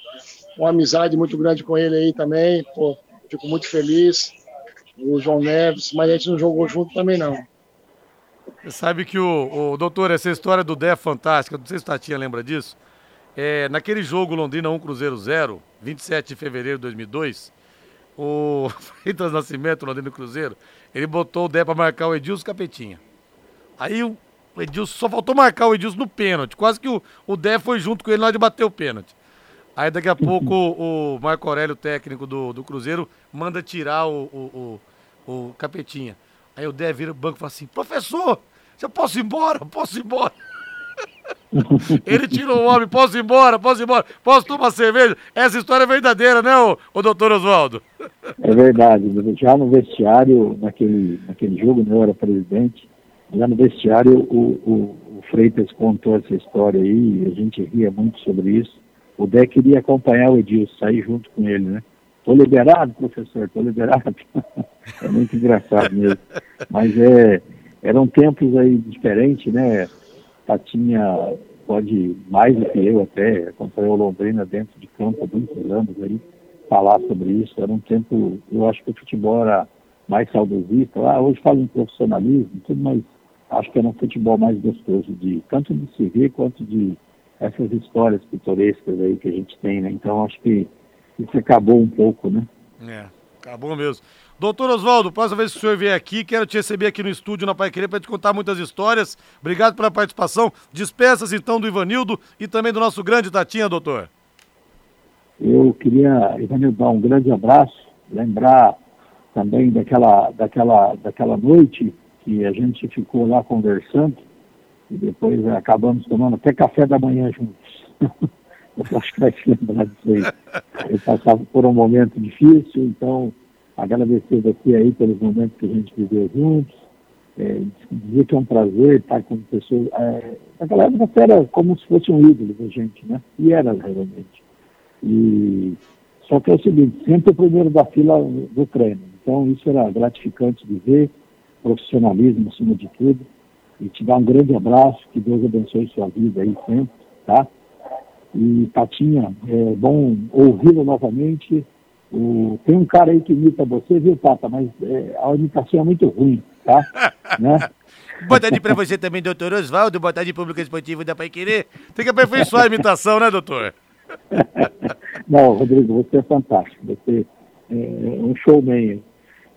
uma amizade muito grande com ele aí também. Pô, fico muito feliz. O João Neves, mas a gente não jogou junto também não. Você sabe que o, o doutor, essa história do Dé é fantástica, não sei se o Tatinha lembra disso. É, naquele jogo Londrina 1 Cruzeiro 0, 27 de fevereiro de 2002, o [laughs] Freitas Nascimento, Londrina Cruzeiro, ele botou o Dé para marcar o Edilson Capetinha. Aí o Edilson só faltou marcar o Edilson no pênalti, quase que o, o Dé foi junto com ele hora de bater o pênalti. Aí daqui a pouco o, o Marco Aurélio, técnico do, do Cruzeiro, manda tirar o, o, o, o Capetinha. Aí o Dé vira o banco e fala assim: professor, você posso ir embora? Posso ir embora? [laughs] Ele tirou o homem, posso ir embora, posso ir embora, posso tomar cerveja? Essa história é verdadeira, né, o, o doutor Oswaldo? É verdade. Já no vestiário, naquele, naquele jogo, né, eu era presidente, já no vestiário o, o, o Freitas contou essa história aí, a gente ria muito sobre isso. O Dé queria acompanhar o Edilson, sair junto com ele, né? Tô liberado, professor, tô liberado. [laughs] é muito engraçado mesmo. Mas é, eram tempos aí diferentes, né? Tatinha pode mais do que eu até, acompanhou Londrina dentro de campo há muitos anos aí, falar sobre isso. Era um tempo, eu acho que o futebol era mais saudosista. Ah, hoje fala em profissionalismo, tudo, mas acho que era um futebol mais gostoso de tanto de se ver quanto de essas histórias pitorescas aí que a gente tem, né? Então acho que isso acabou um pouco, né? É, acabou mesmo. Doutor Oswaldo, próxima vez que o senhor vier aqui, quero te receber aqui no estúdio na Pai Querer para te contar muitas histórias. Obrigado pela participação. Despeças então do Ivanildo e também do nosso grande Tatinha, doutor. Eu queria, Ivanildo, dar um grande abraço, lembrar também daquela, daquela, daquela noite que a gente ficou lá conversando e depois acabamos tomando até café da manhã juntos. [laughs] Acho que vai se lembrar disso aí. Eu passava por um momento difícil, então agradecer daqui aí pelos momentos que a gente viveu juntos, é, dizer que é um prazer estar com pessoas. É, naquela época era como se fosse um ídolo da gente, né? E era realmente. E Só que é o seguinte, sempre o primeiro da fila do treino. Então isso era gratificante de ver, profissionalismo acima de tudo. E te dar um grande abraço, que Deus abençoe sua vida aí sempre, tá? E Tatinha, é bom ouvi-lo novamente. O, tem um cara aí que imita você, viu, Tata? Mas é, a imitação é muito ruim, tá? [laughs] né? Boa tarde pra você também, doutor Oswaldo. Boa tarde, público esportivo da Pai Querer. Tem que aperfeiçoar a imitação, né, doutor? [laughs] Não, Rodrigo, você é fantástico. Você é um showman.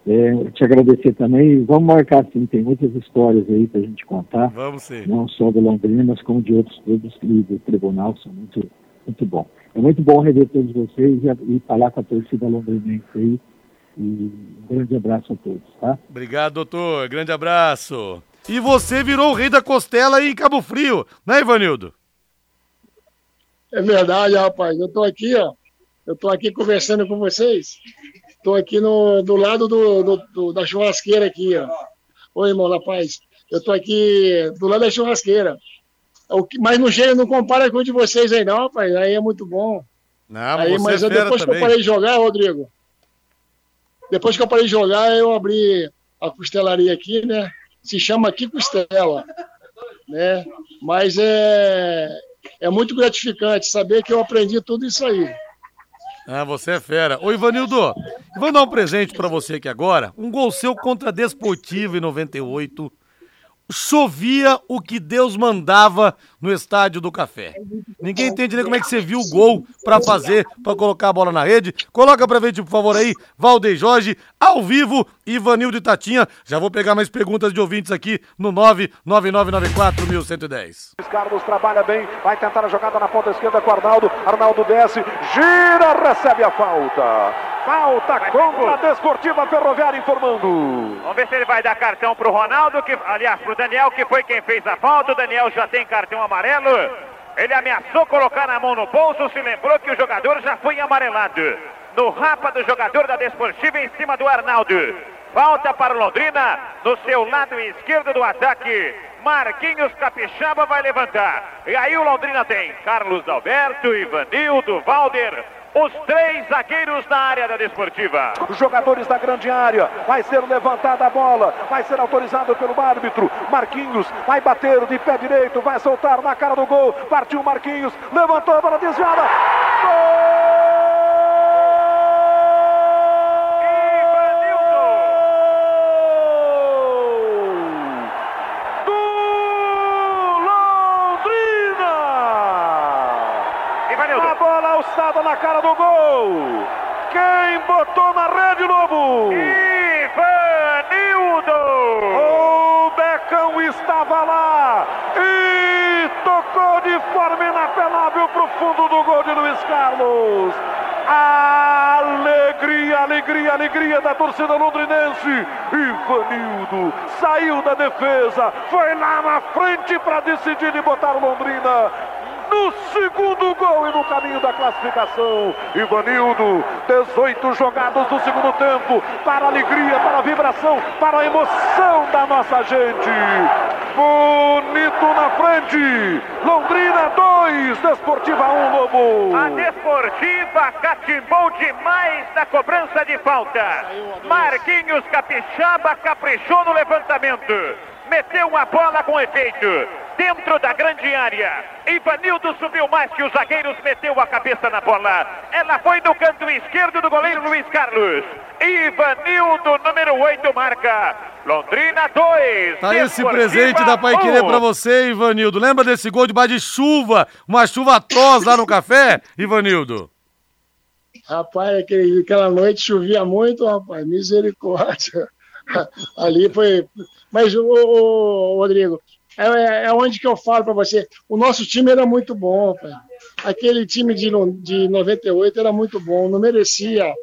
É, te agradecer também. Vamos marcar sim, tem muitas histórias aí pra gente contar. Vamos sim. Não só do Londrina, mas como de outros clubes do tribunal, são muito, muito bom. É muito bom rever todos vocês e, e falar com a torcida londrinense aí. E um grande abraço a todos, tá? Obrigado, doutor. Grande abraço. E você virou o rei da costela aí em Cabo Frio, né, Ivanildo? É verdade, rapaz. Eu tô aqui, ó. Eu tô aqui conversando com vocês. Tô aqui no, do lado do, do, do da churrasqueira aqui, ó. Oi, irmão, rapaz. Eu tô aqui do lado da churrasqueira. O que, mas não chega, não compara com o de vocês aí, não, rapaz. Aí é muito bom. Não, aí, mas é depois também. que eu parei de jogar, Rodrigo. Depois que eu parei de jogar, eu abri a costelaria aqui, né? Se chama aqui costela, né? Mas é, é muito gratificante saber que eu aprendi tudo isso aí. Ah, você é fera. Ô, Ivanildo, vou dar um presente para você aqui agora. Um gol seu contra a Desportivo em 98 chovia o que Deus mandava no estádio do Café. Ninguém entende nem como é que você viu o gol para fazer, para colocar a bola na rede. Coloca pra frente, por favor, aí, Valdeir Jorge, ao vivo, Ivanildo e Tatinha. Já vou pegar mais perguntas de ouvintes aqui no 999941110. Carlos trabalha bem, vai tentar a jogada na ponta esquerda com o Arnaldo. Arnaldo desce, gira, recebe a falta. Falta contra a Desportiva Ferroviária informando. Vamos ver se ele vai dar cartão pro Ronaldo, que, aliás, pro Daniel, que foi quem fez a falta. O Daniel já tem cartão amarelo. Ele ameaçou colocar na mão no bolso, se lembrou que o jogador já foi amarelado. No rapa do jogador da Desportiva em cima do Arnaldo. Falta para o Londrina, no seu lado esquerdo do ataque. Marquinhos Capixaba vai levantar. E aí o Londrina tem Carlos Alberto, Ivanildo, Valder, os três zagueiros na área da desportiva. Os jogadores da grande área. Vai ser levantada a bola. Vai ser autorizado pelo árbitro. Marquinhos vai bater de pé direito. Vai soltar na cara do gol. Partiu Marquinhos. Levantou a bola desviada. Gol! alçada na cara do gol. Quem botou na rede, Lobo? Ivanildo! O Becão estava lá e tocou de forma inapelável para o fundo do gol de Luiz Carlos. Alegria, alegria, alegria da torcida londrinense. Ivanildo saiu da defesa, foi lá na frente para decidir e botar Londrina no segundo gol e no caminho da classificação. Ivanildo, 18 jogados do segundo tempo, para alegria, para a vibração, para a emoção da nossa gente. Bonito na frente, Londrina 2, Desportiva 1, um, Lobo. A Desportiva catimbou demais na cobrança de falta. Marquinhos Capixaba caprichou no levantamento. Meteu uma bola com efeito dentro da grande área. Ivanildo subiu mais que os zagueiros, meteu a cabeça na bola. Ela foi no canto esquerdo do goleiro Luiz Carlos. Ivanildo, número 8, marca. Londrina 2. Tá esse presente da Pai Querer pra você, Ivanildo. Lembra desse gol debaixo de chuva? Uma chuva atroz lá no café, Ivanildo? Rapaz, aquele, aquela noite chovia muito, rapaz. Misericórdia. [laughs] Ali foi. Mas, ô, ô, Rodrigo, é, é, é onde que eu falo para você. O nosso time era muito bom. Aquele time de, de 98 era muito bom, não merecia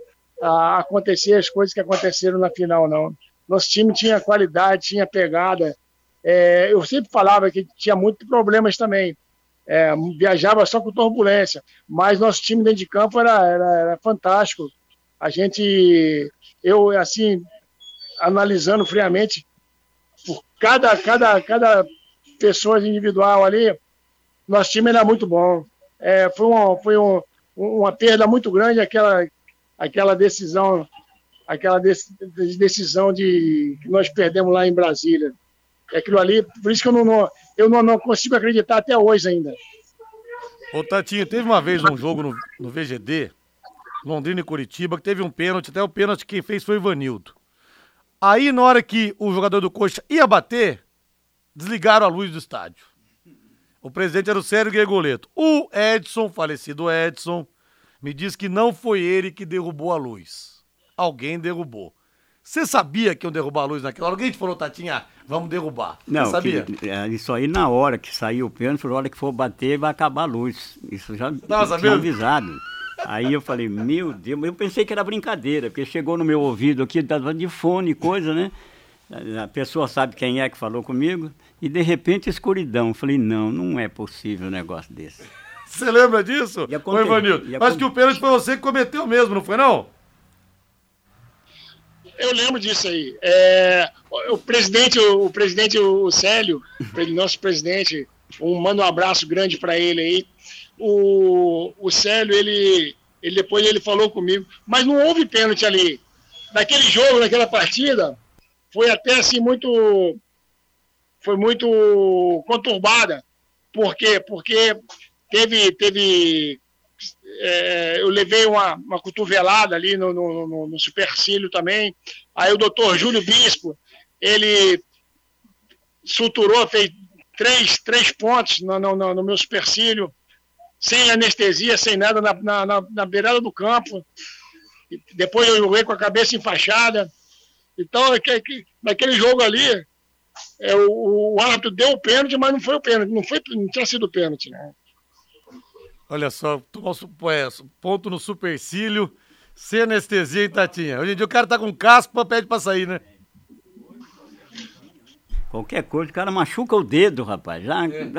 a, acontecer as coisas que aconteceram na final, não. Nosso time tinha qualidade, tinha pegada. É, eu sempre falava que tinha muitos problemas também. É, viajava só com turbulência, mas nosso time dentro de campo era, era, era fantástico. A gente, eu assim, analisando friamente, por cada, cada, cada pessoas individual ali, nosso time era muito bom. É, foi uma, foi um, uma perda muito grande aquela, aquela decisão, aquela decisão de que nós perdemos lá em Brasília. Aquilo ali, por isso que eu não, eu não, não consigo acreditar até hoje ainda. Ô, Tatinho, teve uma vez um jogo no, no VGD, Londrina e Curitiba, que teve um pênalti, até o pênalti quem fez foi o Ivanildo. Aí, na hora que o jogador do Coxa ia bater, desligaram a luz do estádio. O presidente era o Sérgio Gregoleto. O Edson, falecido Edson, me disse que não foi ele que derrubou a luz. Alguém derrubou. Você sabia que iam derrubar a luz naquela hora? Alguém te falou, Tatinha, vamos derrubar. Não, sabia? Que, é, isso aí na hora que saiu o pênalti, na hora que for bater, vai acabar a luz. Isso já Nossa, tinha avisado. Aí eu falei, meu Deus, eu pensei que era brincadeira, porque chegou no meu ouvido aqui, estava de fone, coisa, né? A pessoa sabe quem é que falou comigo, e de repente escuridão. Eu falei, não, não é possível um negócio desse. [laughs] Você lembra disso? Ô, Ivanildo? Acho que o pênalti foi você que cometeu mesmo, não foi não? Eu lembro disso aí. É, o presidente, o, o presidente, o Célio, nosso presidente, um, manda um abraço grande para ele aí o, o Célio, ele, ele depois ele falou comigo, mas não houve pênalti ali. Naquele jogo, naquela partida, foi até assim muito foi muito conturbada. Por quê? Porque teve teve é, eu levei uma, uma cotovelada ali no, no, no, no supercílio também. Aí o doutor Júlio Bispo, ele suturou, fez três, três pontos no, no, no meu supercílio sem anestesia, sem nada, na, na, na, beirada do campo. Depois eu joguei com a cabeça enfaixada. Então, naquele jogo ali, é, o, o árbitro deu o pênalti, mas não foi o pênalti, não, foi, não tinha sido pênalti. Né? Olha só, é, ponto no supercílio, sem anestesia, hein, Tatinha? Hoje em dia o cara tá com casco, pede pra sair, né? Qualquer coisa, o cara machuca o dedo, rapaz. Já, é.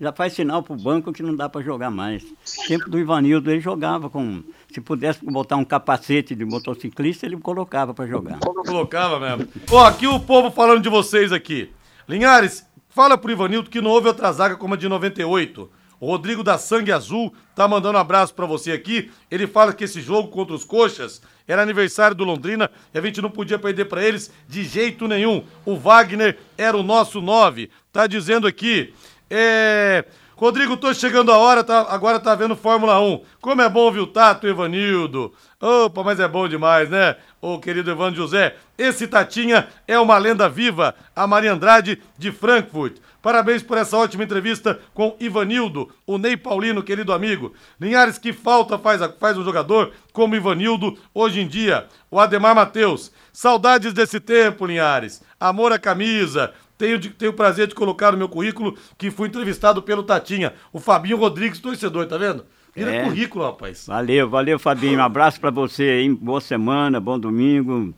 já faz sinal pro banco que não dá para jogar mais. Tempo do Ivanildo, ele jogava com. Se pudesse botar um capacete de motociclista, ele colocava para jogar. Colocava mesmo. Ó, aqui o povo falando de vocês aqui. Linhares, fala pro Ivanildo que não houve outra zaga como a de 98. O Rodrigo da Sangue Azul tá mandando um abraço para você aqui. Ele fala que esse jogo contra os Coxas era aniversário do Londrina e a gente não podia perder para eles de jeito nenhum. O Wagner era o nosso nove. Tá dizendo aqui. É. Rodrigo, tô chegando a hora, tá, agora tá vendo Fórmula 1. Como é bom ouvir o Tato, Evanildo. Opa, mas é bom demais, né? Ô querido Evandro José, esse Tatinha é uma lenda viva, a Maria Andrade de Frankfurt. Parabéns por essa ótima entrevista com Ivanildo, o Ney Paulino, querido amigo. Linhares, que falta faz, faz um jogador como Ivanildo hoje em dia? O Ademar Matheus. Saudades desse tempo, Linhares. Amor à camisa. Tenho, de, tenho o prazer de colocar no meu currículo que fui entrevistado pelo Tatinha, o Fabinho Rodrigues, torcedor, tá vendo? Vira é. currículo, rapaz. Valeu, valeu, Fabinho. Um abraço para você aí. Boa semana, bom domingo.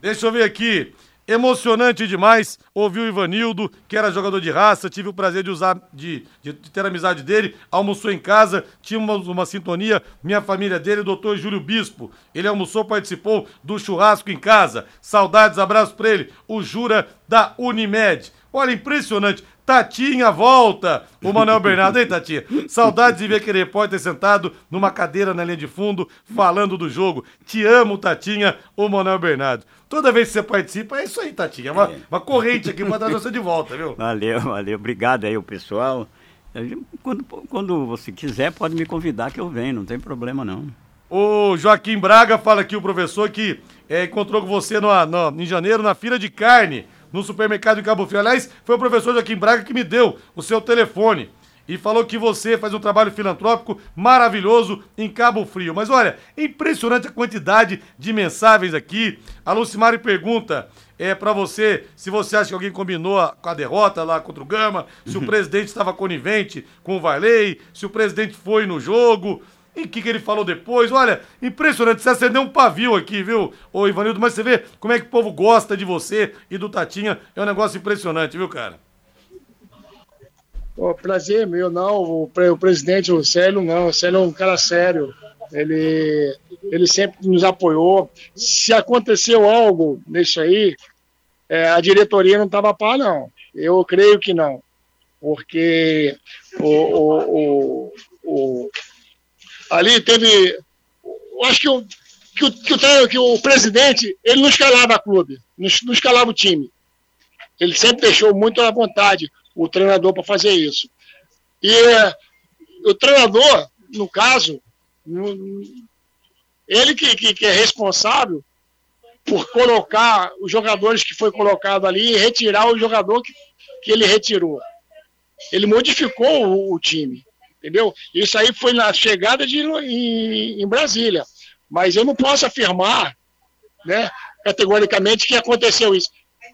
Deixa eu ver aqui. Emocionante demais ouvir o Ivanildo, que era jogador de raça, tive o prazer de usar, de, de, ter amizade dele, almoçou em casa, tinha uma, uma, sintonia, minha família dele, o doutor Júlio Bispo. Ele almoçou, participou do churrasco em casa. Saudades, abraço pra ele, o Jura da Unimed. Olha, impressionante. Tatinha volta! O Manuel Bernardo, hein, Tatinha? Saudades de ver aquele repórter sentado numa cadeira na linha de fundo, falando do jogo. Te amo, Tatinha, o Manuel Bernardo. Toda vez que você participa, é isso aí, Tatinha. Uma, é. uma corrente aqui pra trazer você de volta, viu? Valeu, valeu. Obrigado aí, o pessoal. Quando, quando você quiser, pode me convidar que eu venho, não tem problema não. O Joaquim Braga fala aqui, o professor, que é, encontrou com você no, no, em janeiro na fila de carne no supermercado em Cabo Frio. Aliás, foi o professor Joaquim Braga que me deu o seu telefone e falou que você faz um trabalho filantrópico maravilhoso em Cabo Frio. Mas olha, impressionante a quantidade de mensagens aqui. A Lucimari pergunta é para você se você acha que alguém combinou a, com a derrota lá contra o Gama, se o [laughs] presidente estava conivente com o Varley, se o presidente foi no jogo. E o que, que ele falou depois? Olha, impressionante. Você acendeu um pavio aqui, viu, ô Ivanildo? Mas você vê como é que o povo gosta de você e do Tatinha. É um negócio impressionante, viu, cara? Oh, prazer meu, não. O, o presidente, o Célio, não. O Célio é um cara sério. Ele, ele sempre nos apoiou. Se aconteceu algo nisso aí, é, a diretoria não estava pá, não. Eu creio que não. Porque o, o, o, o ali teve. Eu acho que eu, que o, que o, que o presidente, ele não escalava a clube, não, não escalava o time. Ele sempre deixou muito à vontade o treinador para fazer isso. E o treinador, no caso, ele que, que, que, é responsável por colocar os jogadores que foi colocado ali e retirar o jogador que, que ele retirou. Ele modificou o, o time, entendeu? Isso aí foi na chegada de, em, em Brasília. Mas eu não posso afirmar, né, categoricamente, que aconteceu isso.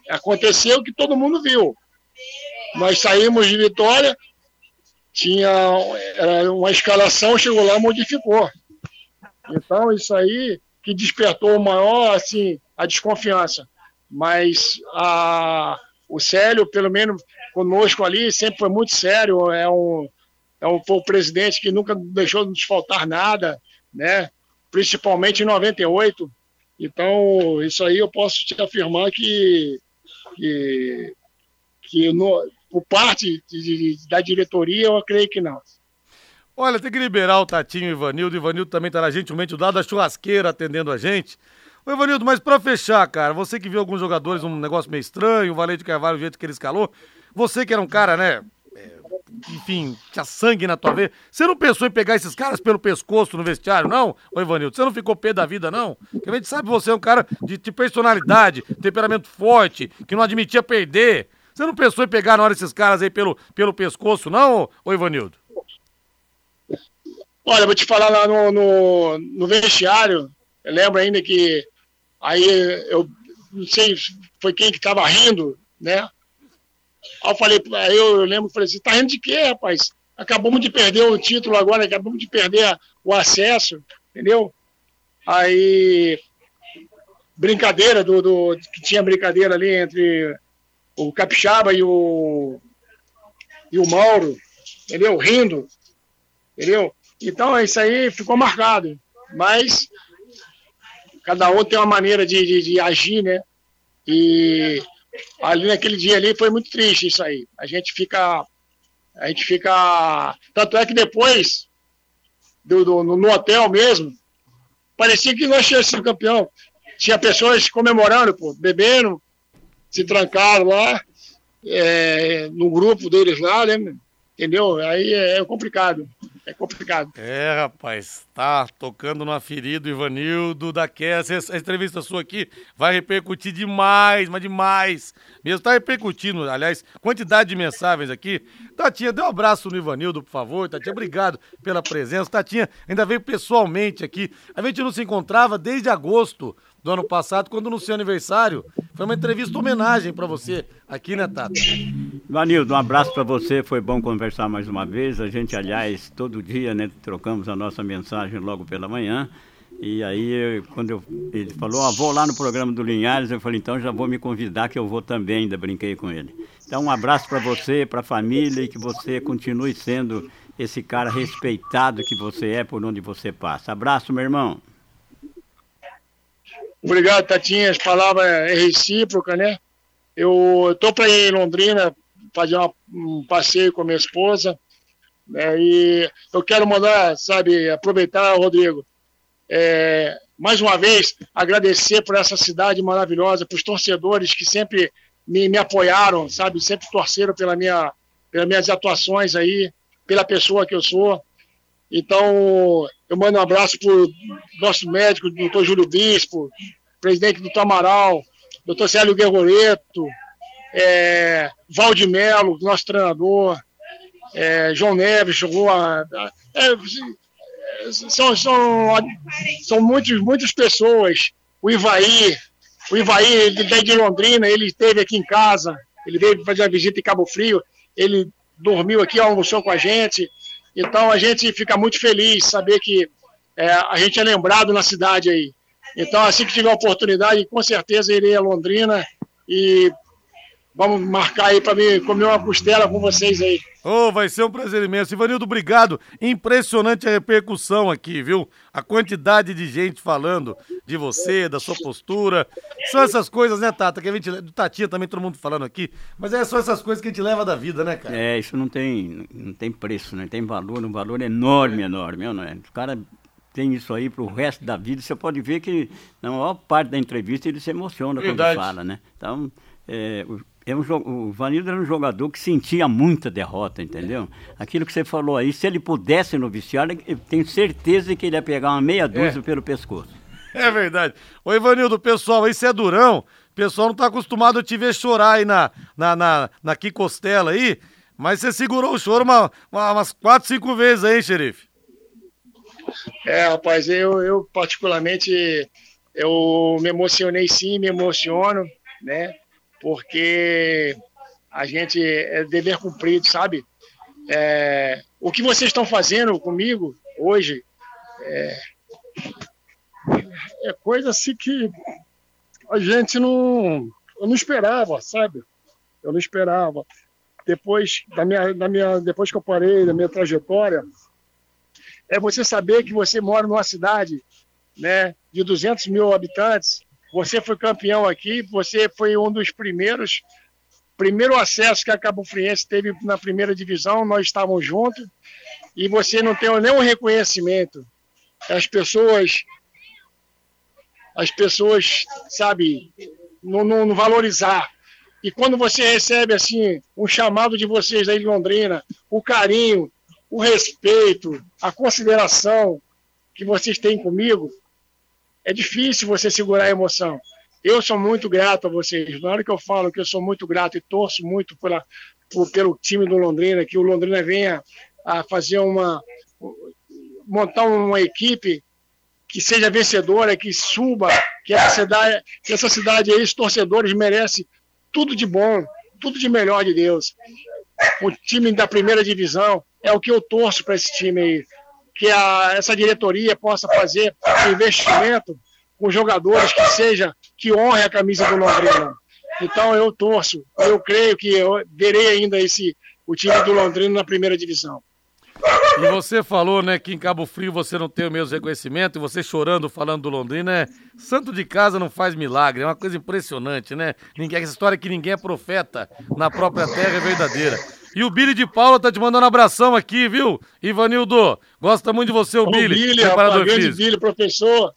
Aconteceu que todo mundo viu. Nós saímos de Vitória, tinha uma escalação, chegou lá modificou. Então, isso aí que despertou maior, assim, a desconfiança. Mas a, o Célio, pelo menos conosco ali, sempre foi muito sério. É um, foi um presidente que nunca deixou de nos faltar nada, né? principalmente em 98. Então, isso aí eu posso te afirmar que, que, que no, por parte de, de, da diretoria, eu creio que não. Olha, tem que liberar o Tatinho e o Ivanildo. O Ivanildo também está gentilmente do lado da churrasqueira atendendo a gente. Ô, Ivanildo, mas para fechar, cara, você que viu alguns jogadores um negócio meio estranho, o Valente Carvalho, o jeito que ele escalou, você que era um cara, né, enfim, tinha sangue na tua veia. Você não pensou em pegar esses caras pelo pescoço no vestiário, não, ô Ivanildo? Você não ficou pé da vida, não? Porque a gente sabe que você é um cara de, de personalidade, temperamento forte, que não admitia perder. Você não pensou em pegar na hora esses caras aí pelo, pelo pescoço, não, ô Ivanildo? Olha, vou te falar lá no, no, no vestiário, eu lembro ainda que aí eu não sei foi quem que tava rindo, né? Aí eu falei, aí eu lembro, falei assim, tá rindo de quê, rapaz? Acabamos de perder o título agora, acabamos de perder o acesso, entendeu? Aí, brincadeira do, do que tinha brincadeira ali entre o Capixaba e o e o Mauro, entendeu? Rindo, entendeu? Então isso aí ficou marcado. Mas cada um tem uma maneira de, de, de agir, né? E ali naquele dia ali foi muito triste isso aí. A gente fica. A gente fica. Tanto é que depois, do, do no hotel mesmo, parecia que nós tínhamos sido campeão. Tinha pessoas comemorando, pô, bebendo, se trancaram lá, é, no grupo deles lá, né? Entendeu? Aí é, é complicado é complicado. É, rapaz, tá tocando numa ferida, Ivanildo, daqui essa, essa entrevista sua aqui vai repercutir demais, mas demais. Mesmo tá repercutindo, aliás, quantidade de mensagens aqui. Tatinha, dê um abraço no Ivanildo, por favor. Tatinha, obrigado pela presença. Tatinha ainda veio pessoalmente aqui. A gente não se encontrava desde agosto do ano passado, quando no seu aniversário foi uma entrevista homenagem para você aqui, né, Tato? Vanildo, um abraço para você, foi bom conversar mais uma vez. A gente, aliás, todo dia, né, trocamos a nossa mensagem logo pela manhã. E aí, quando eu, ele falou, ah, vou lá no programa do Linhares, eu falei, então já vou me convidar que eu vou também, ainda brinquei com ele. Então, um abraço para você, para a família e que você continue sendo esse cara respeitado que você é por onde você passa. Abraço, meu irmão. Obrigado, Tatinha. As palavras é recíproca, né? Eu estou para ir em Londrina fazer uma, um passeio com a minha esposa. Né? E eu quero mandar, sabe, aproveitar, Rodrigo, é, mais uma vez, agradecer por essa cidade maravilhosa, para os torcedores que sempre me, me apoiaram, sabe, sempre torceram pela minha, pelas minhas atuações aí, pela pessoa que eu sou. Então, eu mando um abraço para o nosso médico, doutor Júlio Bispo, presidente do Tamaral, doutor Célio Guerroreto, é, Valdemelo, nosso treinador, é, João Neves chegou a. É, são, são, são muitos, muitas pessoas. O Ivaí, o Ivaí, ele veio de Londrina, ele esteve aqui em casa, ele veio fazer a visita em Cabo Frio, ele dormiu aqui, almoçou com a gente. Então a gente fica muito feliz saber que é, a gente é lembrado na cidade aí. Então, assim que tiver oportunidade, com certeza irei a Londrina e vamos marcar aí para mim comer uma costela com vocês aí. Oh, vai ser um prazer imenso. Ivanildo, obrigado. Impressionante a repercussão aqui, viu? A quantidade de gente falando de você, da sua postura. São essas coisas, né, Tata? Que a gente. Do Tatinha também, todo mundo falando aqui. Mas é só essas coisas que a gente leva da vida, né, cara? É, isso não tem, não tem preço, né? Tem valor, um valor enorme, enorme. Não é? O cara tem isso aí para o resto da vida. Você pode ver que na maior parte da entrevista ele se emociona Verdade. quando fala, né? Então, é, é um, o Vanildo era um jogador que sentia muita derrota, entendeu? Aquilo que você falou aí, se ele pudesse no vestiário, eu tenho certeza que ele ia pegar uma meia dúzia é. pelo pescoço. É verdade. Ô Ivanildo, pessoal, aí você é durão, o pessoal não tá acostumado a te ver chorar aí na, na, na, na Costela aí, mas você segurou o choro uma, uma, umas quatro, cinco vezes aí, xerife. É, rapaz, eu, eu particularmente, eu me emocionei sim, me emociono, né? Porque a gente é dever cumprido, sabe? É, o que vocês estão fazendo comigo hoje é, é coisa assim que a gente não, eu não esperava, sabe? Eu não esperava. Depois da minha, da minha, depois que eu parei da minha trajetória, é você saber que você mora numa cidade, né, de 200 mil habitantes você foi campeão aqui, você foi um dos primeiros, primeiro acesso que a Cabo Friense teve na primeira divisão, nós estávamos juntos, e você não tem nenhum reconhecimento. As pessoas, as pessoas, sabe, não, não, não valorizar. E quando você recebe assim um chamado de vocês aí de Londrina, o carinho, o respeito, a consideração que vocês têm comigo, é difícil você segurar a emoção. Eu sou muito grato a vocês. Na hora que eu falo que eu sou muito grato e torço muito pela, por, pelo time do Londrina, que o Londrina venha a fazer uma. montar uma equipe que seja vencedora, que suba, que essa cidade, que essa cidade aí, os torcedores merecem tudo de bom, tudo de melhor de Deus. O time da primeira divisão é o que eu torço para esse time aí que a, essa diretoria possa fazer investimento com jogadores que seja que honre a camisa do Londrina. Então eu torço, eu creio que eu verei ainda esse o time do Londrina na primeira divisão. E você falou, né, que em Cabo Frio você não tem o mesmo reconhecimento, e você chorando falando do Londrina, é santo de casa não faz milagre, é uma coisa impressionante, né? Ninguém, essa história que ninguém é profeta na própria terra é verdadeira. E o Billy de Paula tá te mandando um abração aqui, viu? Ivanildo, gosta muito de você, o, o Billy. Billy, rapaz, físico. Billy, professor.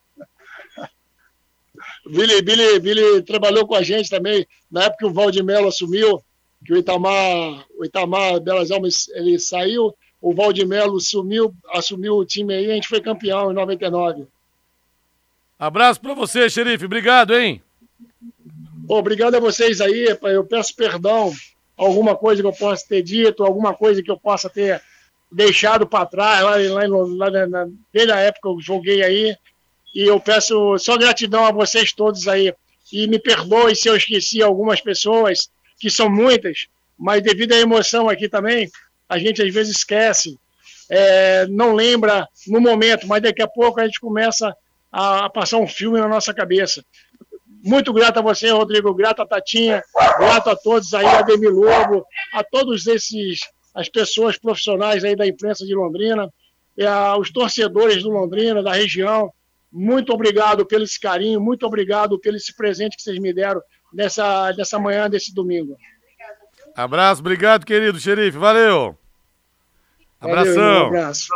Billy, Billy, Billy trabalhou com a gente também, na época que o Valdemelo assumiu, que o Itamar, o Itamar Belas Almas, ele saiu, o Valdemelo sumiu, assumiu o time aí, a gente foi campeão em 99. Abraço para você, xerife, obrigado, hein? obrigado a vocês aí, eu peço perdão alguma coisa que eu possa ter dito, alguma coisa que eu possa ter deixado para trás, lá, lá, lá na, desde a época que eu joguei aí. E eu peço só gratidão a vocês todos aí. E me perdoe se eu esqueci algumas pessoas, que são muitas, mas devido à emoção aqui também, a gente às vezes esquece, é, não lembra no momento, mas daqui a pouco a gente começa a passar um filme na nossa cabeça. Muito grato a você, Rodrigo, grato a Tatinha, grato a todos aí, a Demi Lobo, a todos esses, as pessoas profissionais aí da imprensa de Londrina, e aos torcedores do Londrina, da região. Muito obrigado pelo esse carinho, muito obrigado pelo esse presente que vocês me deram nessa, nessa manhã desse domingo. Abraço, obrigado, querido xerife, valeu. Abração. Valeu, um abraço.